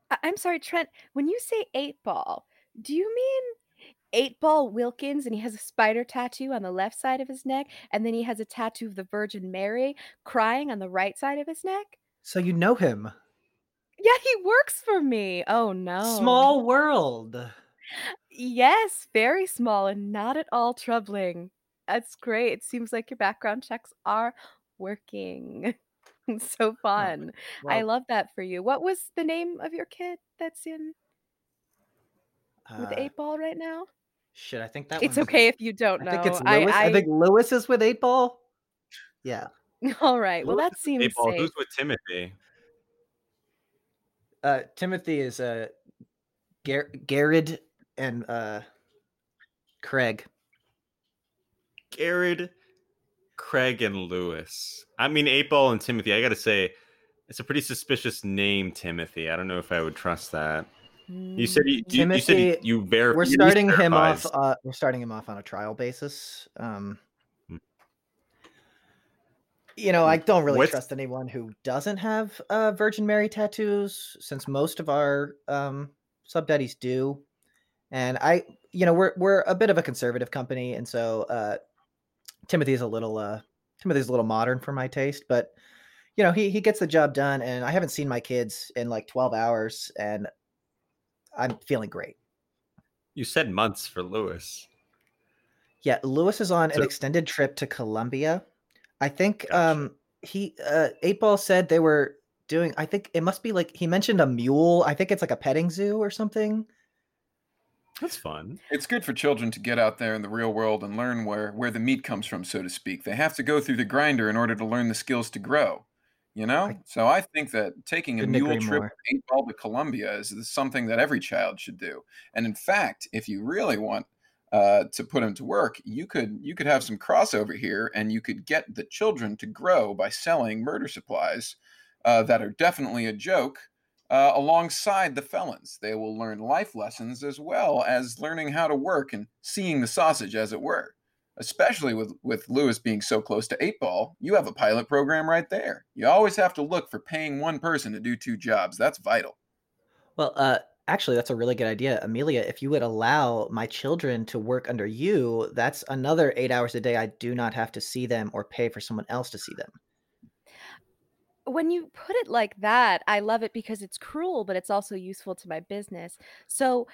I- I'm sorry, Trent. When you say eight ball, do you mean eight ball Wilkins and he has a spider tattoo on the left side of his neck, and then he has a tattoo of the Virgin Mary crying on the right side of his neck? So you know him. Yeah, he works for me. Oh no. Small world. Yes, very small and not at all troubling. That's great. It seems like your background checks are working. so fun. I love that for you. What was the name of your kid that's in with uh, eight ball right now? Shit, I think that It's okay if you don't I know. think it's Lewis. I, think Lewis is with Eight Ball. Yeah. All right. Well, Lewis that seems Eight ball. safe. Who's with Timothy? Uh, Timothy is uh, Gar- Garrett and uh, Craig. Garrett, Craig, and Lewis. I mean, Eight Ball and Timothy. I got to say, it's a pretty suspicious name, Timothy. I don't know if I would trust that. You said you, you, you said you, Timothy, ver- We're starting him off. Uh, we're starting him off on a trial basis. Um. You know, I don't really What's- trust anyone who doesn't have uh, Virgin Mary tattoos, since most of our um, sub daddies do. And I, you know, we're we're a bit of a conservative company, and so uh, Timothy's a little uh, Timothy's a little modern for my taste, but you know, he he gets the job done. And I haven't seen my kids in like twelve hours, and I'm feeling great. You said months for Lewis. Yeah, Lewis is on an extended trip to Colombia. I think Gotcha. um he uh Eight Ball said they were doing I think it must be like he mentioned a mule. I think it's like a petting zoo or something. That's fun. It's good for children to get out there in the real world and learn where, where the meat comes from, so to speak. They have to go through the grinder in order to learn the skills to grow. You know? I so I think that taking a mule trip more. eight ball to Colombia is, is something that every child should do. And in fact, if you really want uh, to put them to work, you could you could have some crossover here, and you could get the children to grow by selling murder supplies uh, that are definitely a joke uh, alongside the felons. They will learn life lessons as well as learning how to work and seeing the sausage, as it were. Especially with, with Lewis being so close to eight ball, you have a pilot program right there. You always have to look for paying one person to do two jobs. That's vital. Well, uh actually that's a really good idea. Amelia, if you would allow my children to work under you, that's another 8 hours a day I do not have to see them or pay for someone else to see them. when you put it like that, I love it because it's cruel, but it's also useful to my business. So,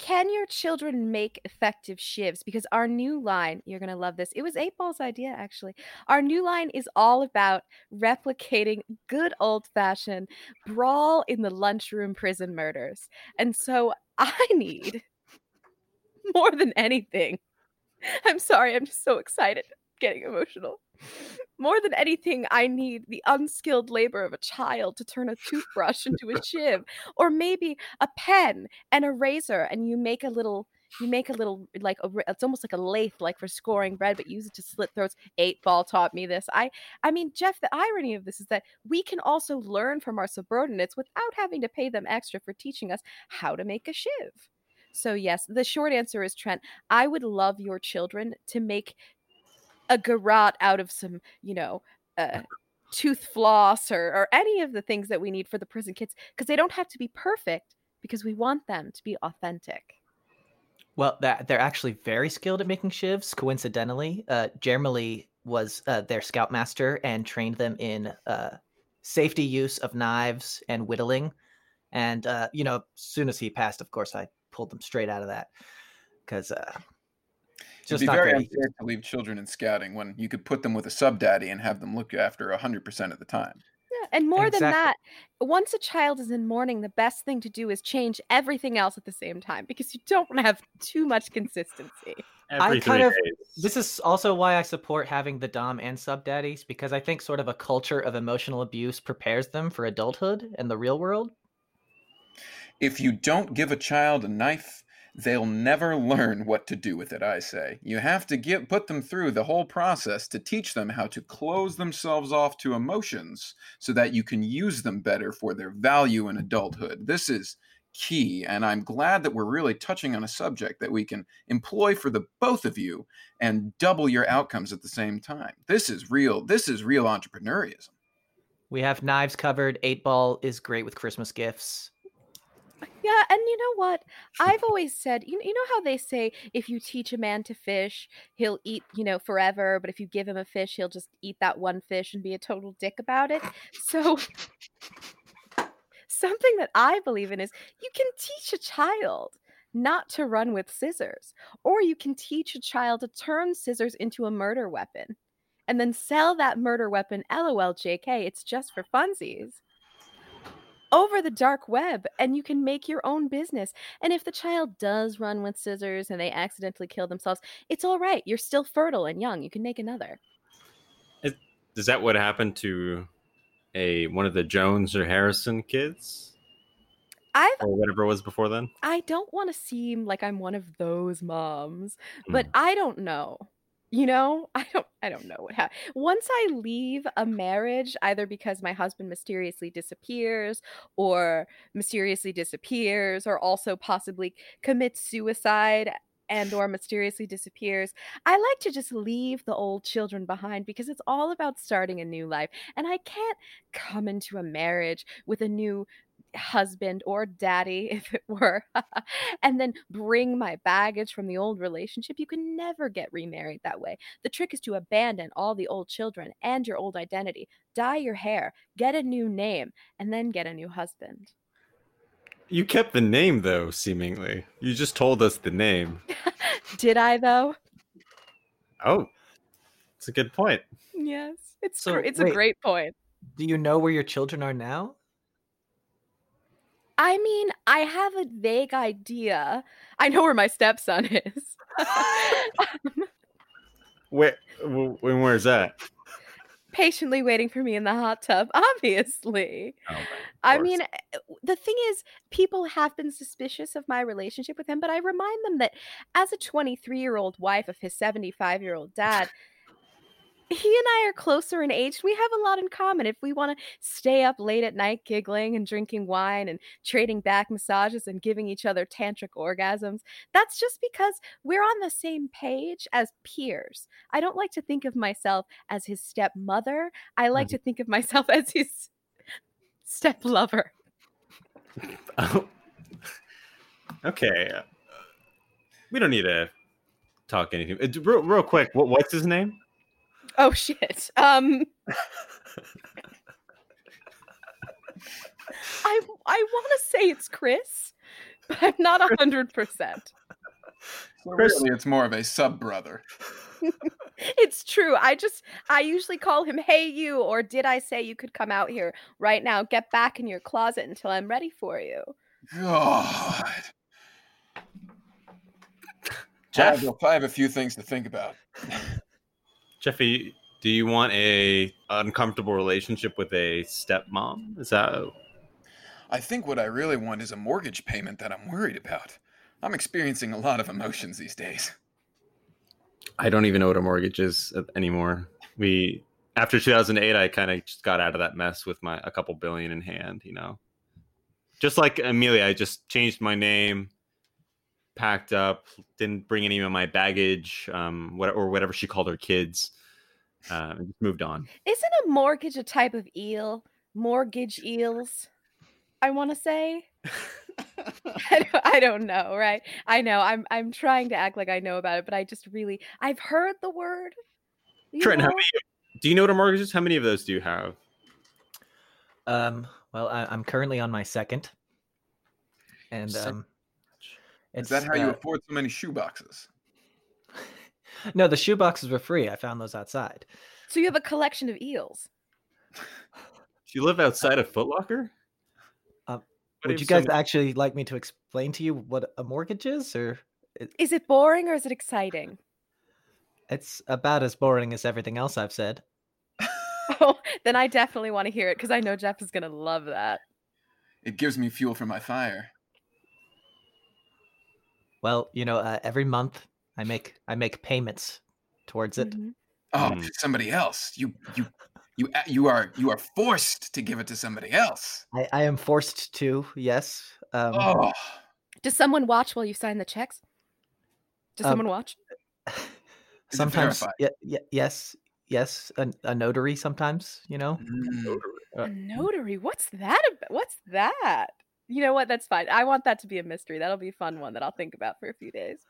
can your children make effective shivs? Because our new line, you're going to love this. It was Eight Ball's idea, actually. Our new line is all about replicating good old fashioned brawl in the lunchroom prison murders. And so, I need more than anything. I'm sorry, I'm just so excited, getting emotional. More than anything, I need the unskilled labor of a child to turn a toothbrush into a shiv, or maybe a pen and a razor, and you make a little you make a little like a, it's almost like a lathe like for scoring bread but use it to slit throats. Eight ball taught me this. I i mean jeff the irony of this is that we can also learn from our subordinates without having to pay them extra for teaching us how to make a shiv. So yes the short answer is trent i would love your children to make a garrote out of some you know uh, tooth floss or, or any of the things that we need for the prison kids because they don't have to be perfect because we want them to be authentic Well, that they're actually very skilled at making shivs. Coincidentally, uh, Jeremy was uh, their scoutmaster and trained them in uh, safety use of knives and whittling. And uh, you know, as soon as he passed, of course, I pulled them straight out of that because uh, It'd be not very very. unfair to leave children in scouting when you could put them with a sub daddy and have them look after hundred percent of the time. yeah and more than that once a child is in mourning the best thing to do is change everything else at the same time because you don't want to have too much consistency Every I kind three of- days. This is also why I support having the dom and sub daddies because I think sort of a culture of emotional abuse prepares them for adulthood and the real world. If you don't give a child a knife, they'll never learn what to do with it, I say. You have to give put them through the whole process to teach them how to close themselves off to emotions so that you can use them better for their value in adulthood. This is key and I'm glad that we're really touching on a subject that we can employ for the both of you and double your outcomes at the same time. This is real this is real entrepreneurism. We have knives covered. Eight ball is great with Christmas gifts. Yeah, and you know what? I've always said, you, you know how they say if you teach a man to fish, he'll eat, you know, forever, but if you give him a fish, he'll just eat that one fish and be a total dick about it. So something that I believe in is you can teach a child not to run with scissors, or you can teach a child to turn scissors into a murder weapon and then sell that murder weapon, lol, JK, it's just for funsies over the dark web and you can make your own business. And if the child does run with scissors and they accidentally kill themselves, it's all right. You're still fertile and young. You can make another. Is that what happened to a one of the Jones or Harrison kids, I've or whatever it was before then? I don't want to seem like I'm one of those moms, but Mm. I don't know. You know, I don't I don't know what happened. Once I leave a marriage, either because my husband mysteriously disappears or mysteriously disappears or also possibly commits suicide and or mysteriously disappears, I like to just leave the old children behind because it's all about starting a new life. And I can't come into a marriage with a new husband or daddy if it were and then bring my baggage from the old relationship you can never get remarried that way the trick is to abandon all the old children and your old identity dye your hair get a new name and then get a new husband You kept the name though, seemingly. You just told us the name. did i though Oh, it's a good point. yes it's So, gr- it's a great point Do you know where your children are now? I mean i have a vague idea i know where my stepson is Where? When? Where's that? patiently waiting for me in the hot tub obviously Oh, I mean, eh, the thing is, people have been suspicious of my relationship with him, but I remind them that as a 23 year old wife of his 75 year old dad, he and I are closer in age. We have a lot in common. If we want to stay up late at night giggling and drinking wine and trading back massages and giving each other tantric orgasms, that's just because we're on the same page as peers. I don't like to think of myself as his stepmother. I like to think of myself as his step lover. Oh. okay. uh, We don't need to talk anything. Uh, Real, real quick, what, what's his name? Oh shit. Um I I want to say it's Chris, but I'm not a hundred percent. Chris- really, it's more of a sub brother. It's true. I just I usually call him "Hey you" or "Did I say you could come out here right now? Get back in your closet until I'm ready for you." God. Jeff, I have, I have a few things to think about. Jeffy, do you want a uncomfortable relationship with a stepmom? Is that I think what I really want is a mortgage payment that I'm worried about. I'm experiencing a lot of emotions these days. I don't even know what a mortgage is uh, anymore. We after 2008, I kind of just got out of that mess with my a couple billion in hand. You know, just like Amelia, I just changed my name, packed up, didn't bring any of my baggage, um, what or whatever she called her kids, uh, and just moved on. Isn't a mortgage a type of eel? Mortgage eels. I want to say. I, don't, I don't know, right? I know. I'm I'm trying to act like I know about it, but I just really I've heard the word. Trent, how many? Do you know what a mortgage is? How many of those do you have? Um, well, I, I'm currently on my second, and um, Is that how you uh, afford so many shoe boxes? no, the shoe boxes were free. I found those outside. So you have a collection of eels. Do you live outside of Foot Locker? Why do Would you guys so actually like me to explain to you what a mortgage is, or Is it boring or is it exciting? it's about as boring as everything else I've said? Oh, then I definitely want to hear it because I know Jeff is gonna love that. It gives me fuel for my fire. Well, you know, uh, every month I make I make payments towards it. Mhm. Oh, Mm. somebody else. You you you you are you are forced to give it to somebody else. I, I am forced to, yes. Um, Oh, Does someone watch while you sign the checks? Does Um, someone watch? sometimes, yeah, yeah, yes, yes, a, a notary sometimes, you know. Mm. uh, A notary? What's that? About? What's that? You know what? That's fine. I want that to be a mystery. That'll be a fun one that I'll think about for a few days.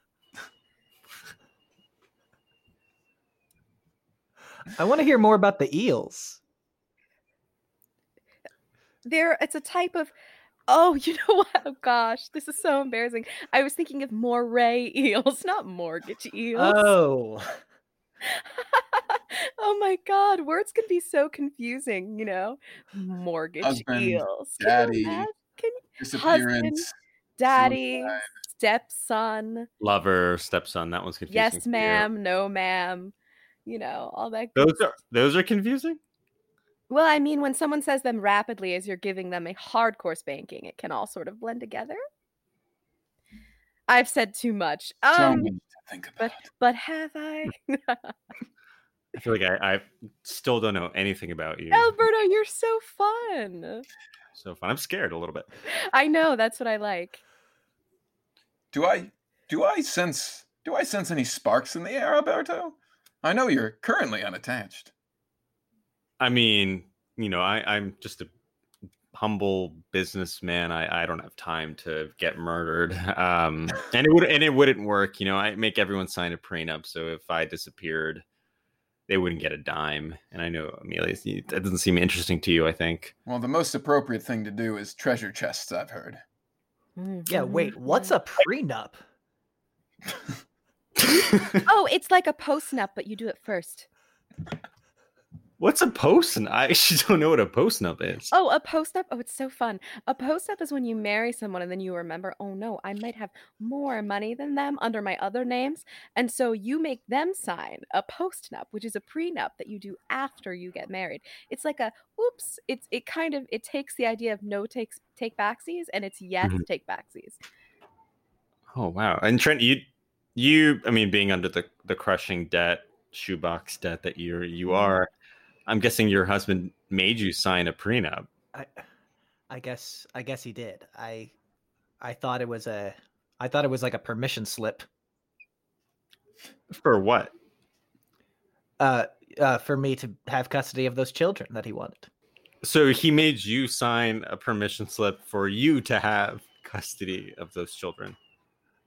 I want to hear more about the eels. There, it's a type of. Oh, you know what? Oh gosh, this is so embarrassing. I was thinking of moray eels, not mortgage eels. Oh, oh my god, words can be so confusing, you know. Mortgage Husband, eels. Can you daddy, imagine? Can you- Disappearance. daddy, Suicide. stepson, Lover, stepson. That one's confusing. yes, for you. ma'am, no, ma'am. You know, all that. good Those are those are confusing. Well, I mean, when someone says them rapidly as you're giving them a hardcore spanking, it can all sort of blend together. I've said too much. So Um, much to think about. but have I? I feel like I, I still don't know anything about you. Alberto, you're so fun. So fun. I'm scared a little bit. I know, that's what I like. Do I do I sense do I sense any sparks in the air, Alberto? I know you're currently unattached. I mean, you know, I, I'm just a humble businessman. I, I don't have time to get murdered. Um, and it would and it wouldn't work. You know, I make everyone sign a prenup, so if I disappeared, they wouldn't get a dime. And I know Amelia, that doesn't seem interesting to you. I think. Well, the most appropriate thing to do is treasure chests, I've heard. Mm, yeah. Mm, wait, what's mm. a prenup? Oh, it's like a post nup, but you do it first. What's a post? I actually don't know what a post nup is. Oh, a post up? Oh, it's so fun. A post up is when you marry someone and then you remember, oh no, I might have more money than them under my other names. And so you make them sign a post nup, which is a prenup that you do after you get married. It's like a oops, it's it kind of it takes the idea of no takes take backsies and it's yes Mhm. take backsies. Oh wow! And Trent, you, you, I mean, being under the the crushing debt, shoebox debt that you're you are, I'm guessing your husband made you sign a prenup. I, I guess, I guess he did. I, I thought it was a, I thought it was like a permission slip. For what? Uh, uh, for me to have custody of those children that he wanted. So he made you sign a permission slip for you to have custody of those children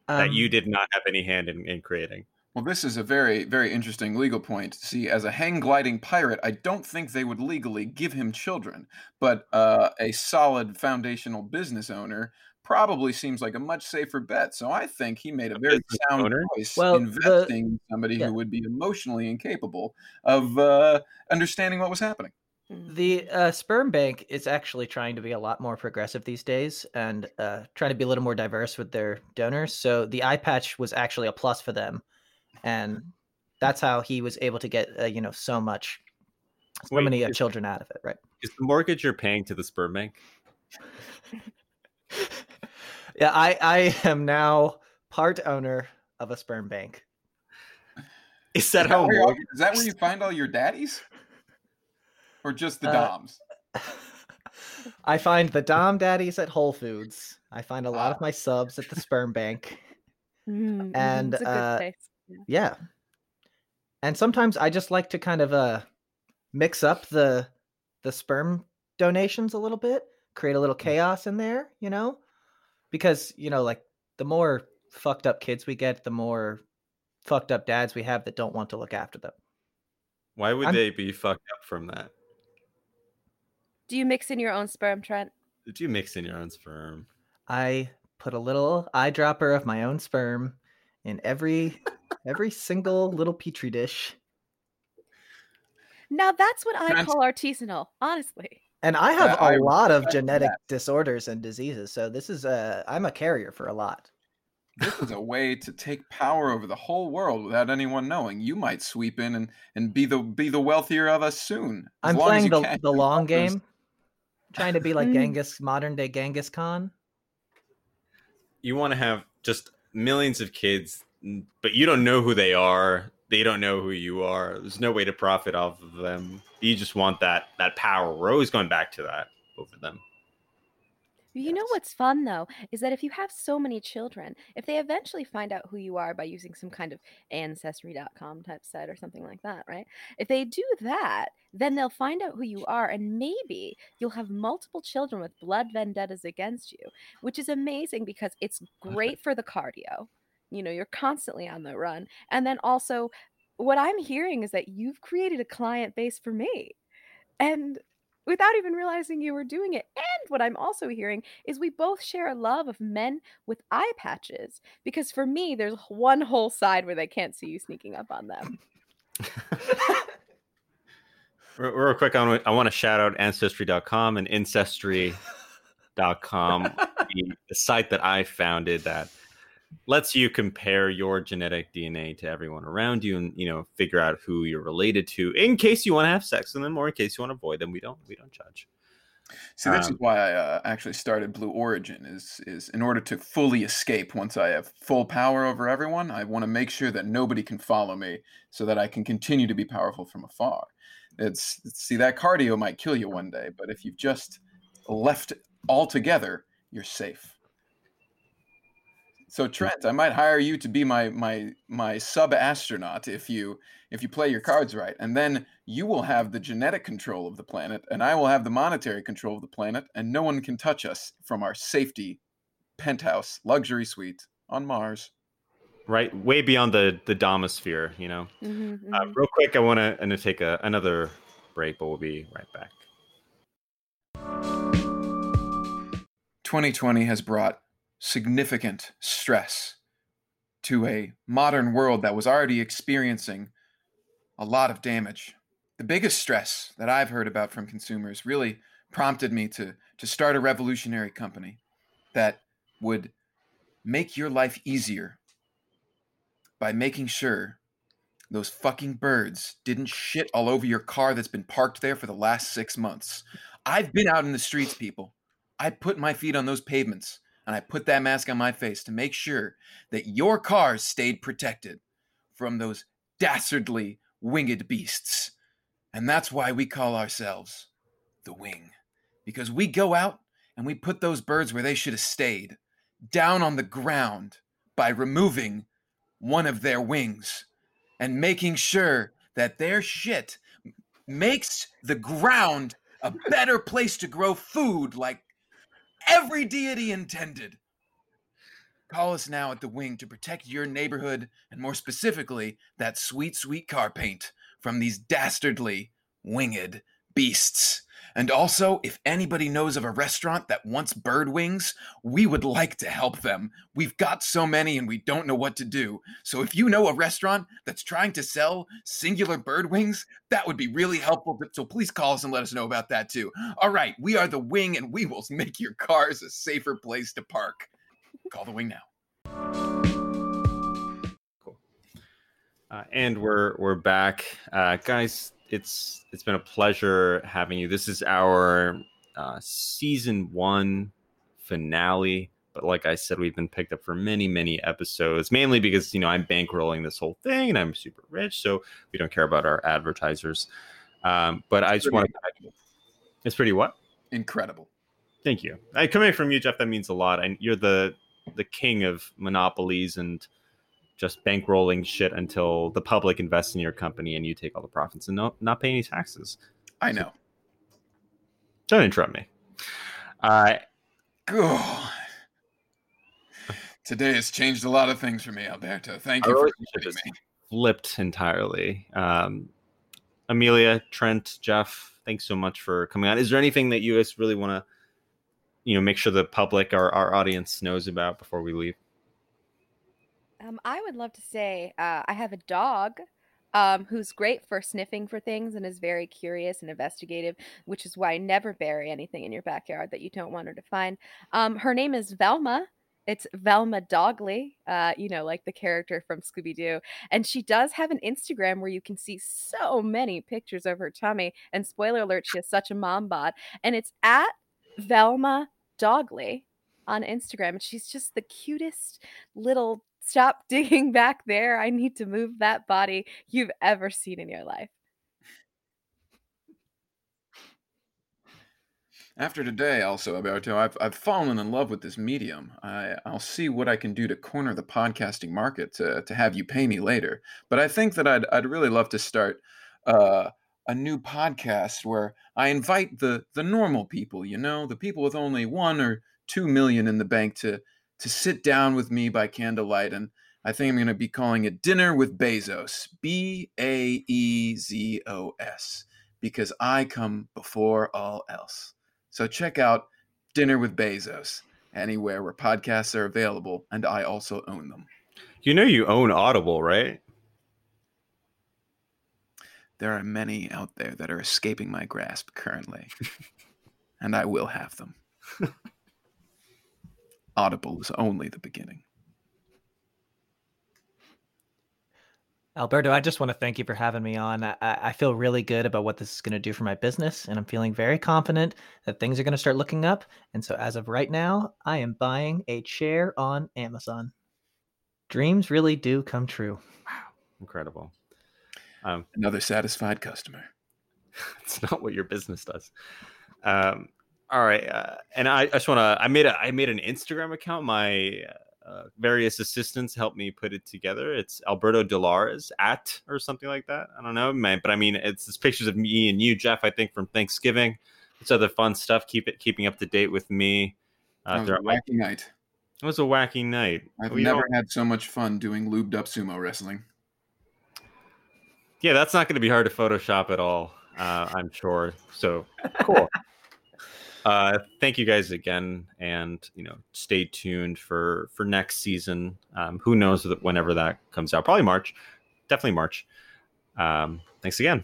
that you Um, did not have any hand in, in creating. Well, this is a very, very interesting legal point. See, as a hang gliding pirate, I don't think they would legally give him children, but uh, a solid foundational business owner probably seems like a much safer bet. So I think he made a very sound owner? choice Well, the- investing in somebody yeah. who would be emotionally incapable of uh, understanding what was happening. The uh, sperm bank is actually trying to be a lot more progressive these days and uh, trying to be a little more diverse with their donors. So the eye patch was actually a plus for them, and that's how he was able to get uh, you know so much, so Wait, many uh, is- children out of it. Right? Is the mortgage you're paying to the sperm bank? yeah, I I am now part owner of a sperm bank. Is that Is that, how? where, Morgan- is that where you find all your daddies? Or just the Uh, Doms? I find the Dom Daddies at Whole Foods. I find a lot Ah. of my subs at the sperm bank. Mm, mhm, And, it's a good place. Yeah. And sometimes I just like to kind of uh mix up the the sperm donations a little bit, create a little chaos in there, you know? Because, you know, like the more fucked up kids we get, the more fucked up dads we have that don't want to look after them. Why would I'm- they be fucked up from that? Do you mix in your own sperm, Trent? Did you mix in your own sperm? I put a little eyedropper of my own sperm in every every single little petri dish. Now that's what I Trent- call artisanal, honestly. And I have I a lot of respect genetic that. disorders and diseases, so this is a I'm a carrier for a lot. This is a way to take power over the whole world without anyone knowing. You might sweep in and, and be the be the wealthier of us soon. as I'm long as playing you the can. the long game, trying to be like Mm. Genghis, modern day Genghis Khan. You want to have just millions of kids, n- but you don't know who they are. They don't know who you are. There's no way to profit off of them. You just want that that power. We're always going back to that over them. You know what's fun though is that if you have so many children, if they eventually find out who you are by using some kind of ancestry.com type site or something like that, right? If they do that, then they'll find out who you are and maybe you'll have multiple children with blood vendettas against you, which is amazing because it's great for the cardio. You know, you're constantly on the run. And then also what I'm hearing is that you've created a client base for me. And without even realizing you were doing it. And what I'm also hearing is we both share a love of men with eye patches because for me, there's one whole side where they can't see you sneaking up on them. Real, quick, I want, to shout out Ancestry.com and Ancestry.com, the site that I founded that lets you compare your genetic DNA to everyone around you and you know figure out who you're related to in case you want to have sex with them or in case you want to avoid them. We don't we don't judge. See, this Um, is why I uh, actually started Blue Origin. Is is in order to fully escape once I have full power over everyone. I want to make sure that nobody can follow me, so that I can continue to be powerful from afar. It's see that cardio might kill you one day, but if you've just left altogether, you're safe. So Trent, I might hire you to be my my my sub astronaut if you if you play your cards right, and then you will have the genetic control of the planet, and I will have the monetary control of the planet, and no one can touch us from our safety penthouse luxury suite on Mars. Right, way beyond the the domosphere. You know. Mhm, Uh, mhm. real quick, I want to and to take a, another break, but we'll be right back. 2020 has brought significant stress to a modern world that was already experiencing a lot of damage. The biggest stress that I've heard about from consumers really prompted me to, to start a revolutionary company that would make your life easier by making sure those fucking birds didn't shit all over your car that's been parked there for the last six months. I've been out in the streets, people. I put my feet on those pavements and I put that mask on my face to make sure that your cars stayed protected from those dastardly winged beasts. And that's why we call ourselves the Wing. Because we go out and we put those birds where they should have stayed, down on the ground, by removing one of their wings and making sure that their shit makes the ground a better place to grow food like every deity intended. Call us now at the wing to protect your neighborhood and more specifically that sweet, sweet car paint from these dastardly winged beasts. And also, if anybody knows of a restaurant that wants bird wings, we would like to help them. We've got so many and we don't know what to do. So if you know a restaurant that's trying to sell singular bird wings, that would be really helpful. So please call us and let us know about that too. All right, we are the wing and we will make your cars a safer place to park. Call the wing now. Uh, and we're we're back, uh, guys. It's it's been a pleasure having you. This is our uh, season one finale but like I said, we've been picked up for many, many episodes, mainly because you know I'm bankrolling this whole thing and I'm super rich, so we don't care about our advertisers. Um, but I just want to. It's pretty what? Incredible. Thank you. I coming from you, Jeff. That means a lot, and you're the the king of monopolies and just bankrolling shit until the public invests in your company and you take all the profits and not not pay any taxes. I know. Don't interrupt me. Uh, God. Today has changed a lot of things for me, Alberto. Thank you for relationship me. flipped entirely. Um, Amelia, Trent, Jeff, thanks so much for coming on. Is there anything that you guys really want to, you know, make sure the public, our our audience, knows about before we leave? Um, I would love to say uh, I have a dog um, who's great for sniffing for things and is very curious and investigative, which is why I never bury anything in your backyard that you don't want her to find. Um, her name is Velma. It's Velma Dogley, uh, you know, like the character from Scooby Doo. And she does have an Instagram where you can see so many pictures of her tummy. And spoiler alert, she has such a mom bod. And it's at Velma Dogley on Instagram. And she's just the cutest little stop digging back there. I need to move that body you've ever seen in your life. After today, also, Alberto, I've, I've fallen in love with this medium. I, I'll see what I can do to corner the podcasting market to, to have you pay me later. But I think that I'd, I'd really love to start uh, a new podcast where I invite the, the normal people, you know, the people with only one or two million in the bank to, to sit down with me by candlelight. And I think I'm going to be calling it Dinner with Bezos, B A E Z O S, because I come before all else. So check out Dinner with Bezos anywhere where podcasts are available, and I also own them. You know, you own Audible, right? There are many out there that are escaping my grasp currently, and I will have them. Audible is only the beginning. Alberto, I just want to thank you for having me on. I, I feel really good about what this is going to do for my business, and I'm feeling very confident that things are going to start looking up. And so, as of right now, I am buying a chair on Amazon. Dreams really do come true. Wow, incredible. Um, Another satisfied customer. it's not what your business does. Um, all right, uh, and I, I just want to. I made a. I made an Instagram account. My uh, various assistants helped me put it together. It's Alberto Delares at or something like that. I don't know, man, but I mean, it's, it's pictures of me and you, Jeff. I think from Thanksgiving. It's other fun stuff. Keep it keeping up to date with me. Uh, a wacky night. it was a wacky night. I've We never had so much fun doing lubed up sumo wrestling. Yeah, that's not going to be hard to Photoshop at all. Uh, I'm sure. So cool. Uh, thank you guys again, and you know, stay tuned for for next season. Um, who knows whenever that comes out? Probably March. Definitely March. Um, thanks again.